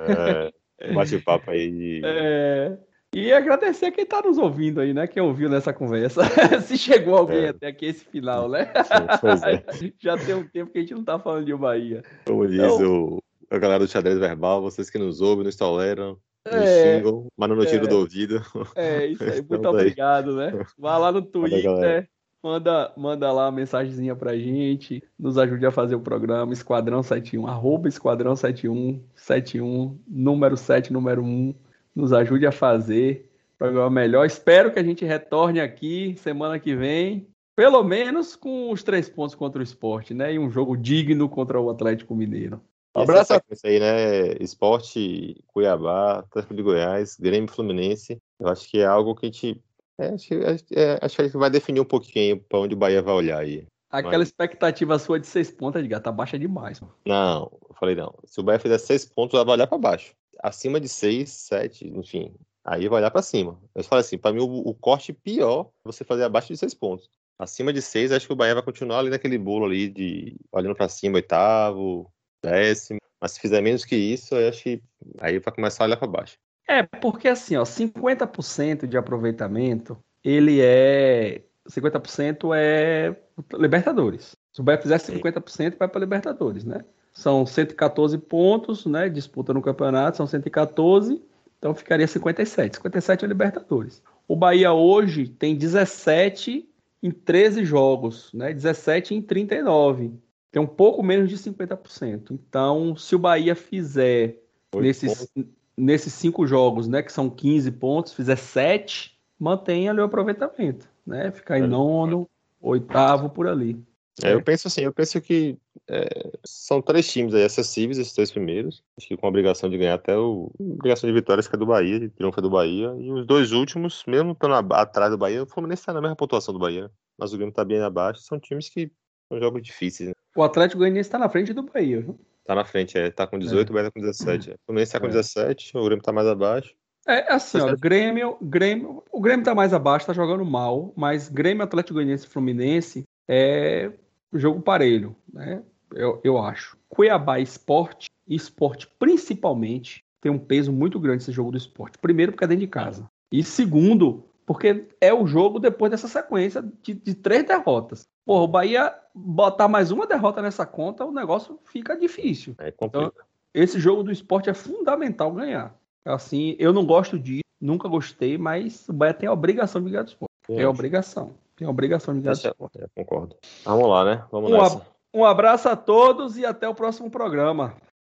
É, bate-papo aí. É, e agradecer quem está nos ouvindo aí, né? Quem ouviu nessa conversa. Se chegou alguém é. até aqui esse final, né? Sim, é. Já tem um tempo que a gente não tá falando de Bahia. Como diz então... o, a galera do xadrez verbal, vocês que nos ouvem, nos toleram, nos é, xingam, mas não tiro é, do ouvido. É, isso aí. Muito obrigado, né? Vá lá no Twitter. Manda, manda lá uma mensagenzinha pra gente, nos ajude a fazer o programa Esquadrão 71, arroba Esquadrão 71, 71, número 7, número 1 nos ajude a fazer o programa melhor. Espero que a gente retorne aqui semana que vem, pelo menos com os três pontos contra o esporte, né? E um jogo digno contra o Atlético Mineiro. Um abraço. Essa aí, né? Esporte, Cuiabá, Atlético de Goiás, Grêmio Fluminense. Eu acho que é algo que a gente. É, acho, é, acho que vai definir um pouquinho para onde o Bahia vai olhar aí. Aquela Mas... expectativa sua de seis pontos, Edgar, tá baixa demais. Mano. Não, eu falei não. Se o Bahia fizer seis pontos, ela vai olhar para baixo acima de 6, 7, enfim, aí vai olhar para cima. Eu falo assim, para mim o, o, corte pior é você fazer abaixo de 6 pontos. Acima de 6, acho que o Bahia vai continuar ali naquele bolo ali de olhando para cima, oitavo, décimo. Mas se fizer menos que isso, eu acho que aí vai começar a olhar para baixo. É, porque assim, ó, 50% de aproveitamento, ele é 50% é Libertadores. Se o Bahia fizer 50%, vai para Libertadores, né? São 114 pontos, né? Disputa no campeonato, são 114, então ficaria 57. 57 é Libertadores. O Bahia hoje tem 17 em 13 jogos, né? 17 em 39. Tem um pouco menos de 50%. Então, se o Bahia fizer nesses, nesses cinco jogos, né? Que são 15 pontos, fizer 7, mantém ali o aproveitamento, né? Ficar em é. nono, oitavo por ali. É, eu penso assim, eu penso que é, são três times aí acessíveis, esses três primeiros, acho que com a obrigação de ganhar até o. obrigação de vitórias que é do Bahia, de triunfo é do Bahia. E os dois últimos, mesmo estando atrás do Bahia, o Fluminense está na mesma pontuação do Bahia, mas o Grêmio está bem abaixo, são times que são jogos difíceis. Né? O Atlético Goianiense está na frente do Bahia, viu? Tá na frente, é. Tá com 18, é. o Bahia tá com 17. O Fluminense tá com é. 17, o Grêmio tá mais abaixo. É assim, ó, Grêmio, Grêmio, o Grêmio tá mais abaixo, tá jogando mal, mas Grêmio, Atlético Goianiense e Fluminense é jogo parelho, né? Eu, eu acho. Cuiabá Esporte, e esporte principalmente, tem um peso muito grande esse jogo do esporte. Primeiro, porque é dentro de casa. E segundo, porque é o jogo depois dessa sequência de, de três derrotas. Porra, o Bahia botar mais uma derrota nessa conta, o negócio fica difícil. É então, esse jogo do esporte é fundamental ganhar. Assim, eu não gosto disso, nunca gostei, mas o Bahia tem a obrigação de ganhar do esporte. É obrigação. Tem a obrigação de ganhar do esporte. É, concordo. Vamos lá, né? Vamos um, nessa. Um abraço a todos e até o próximo programa.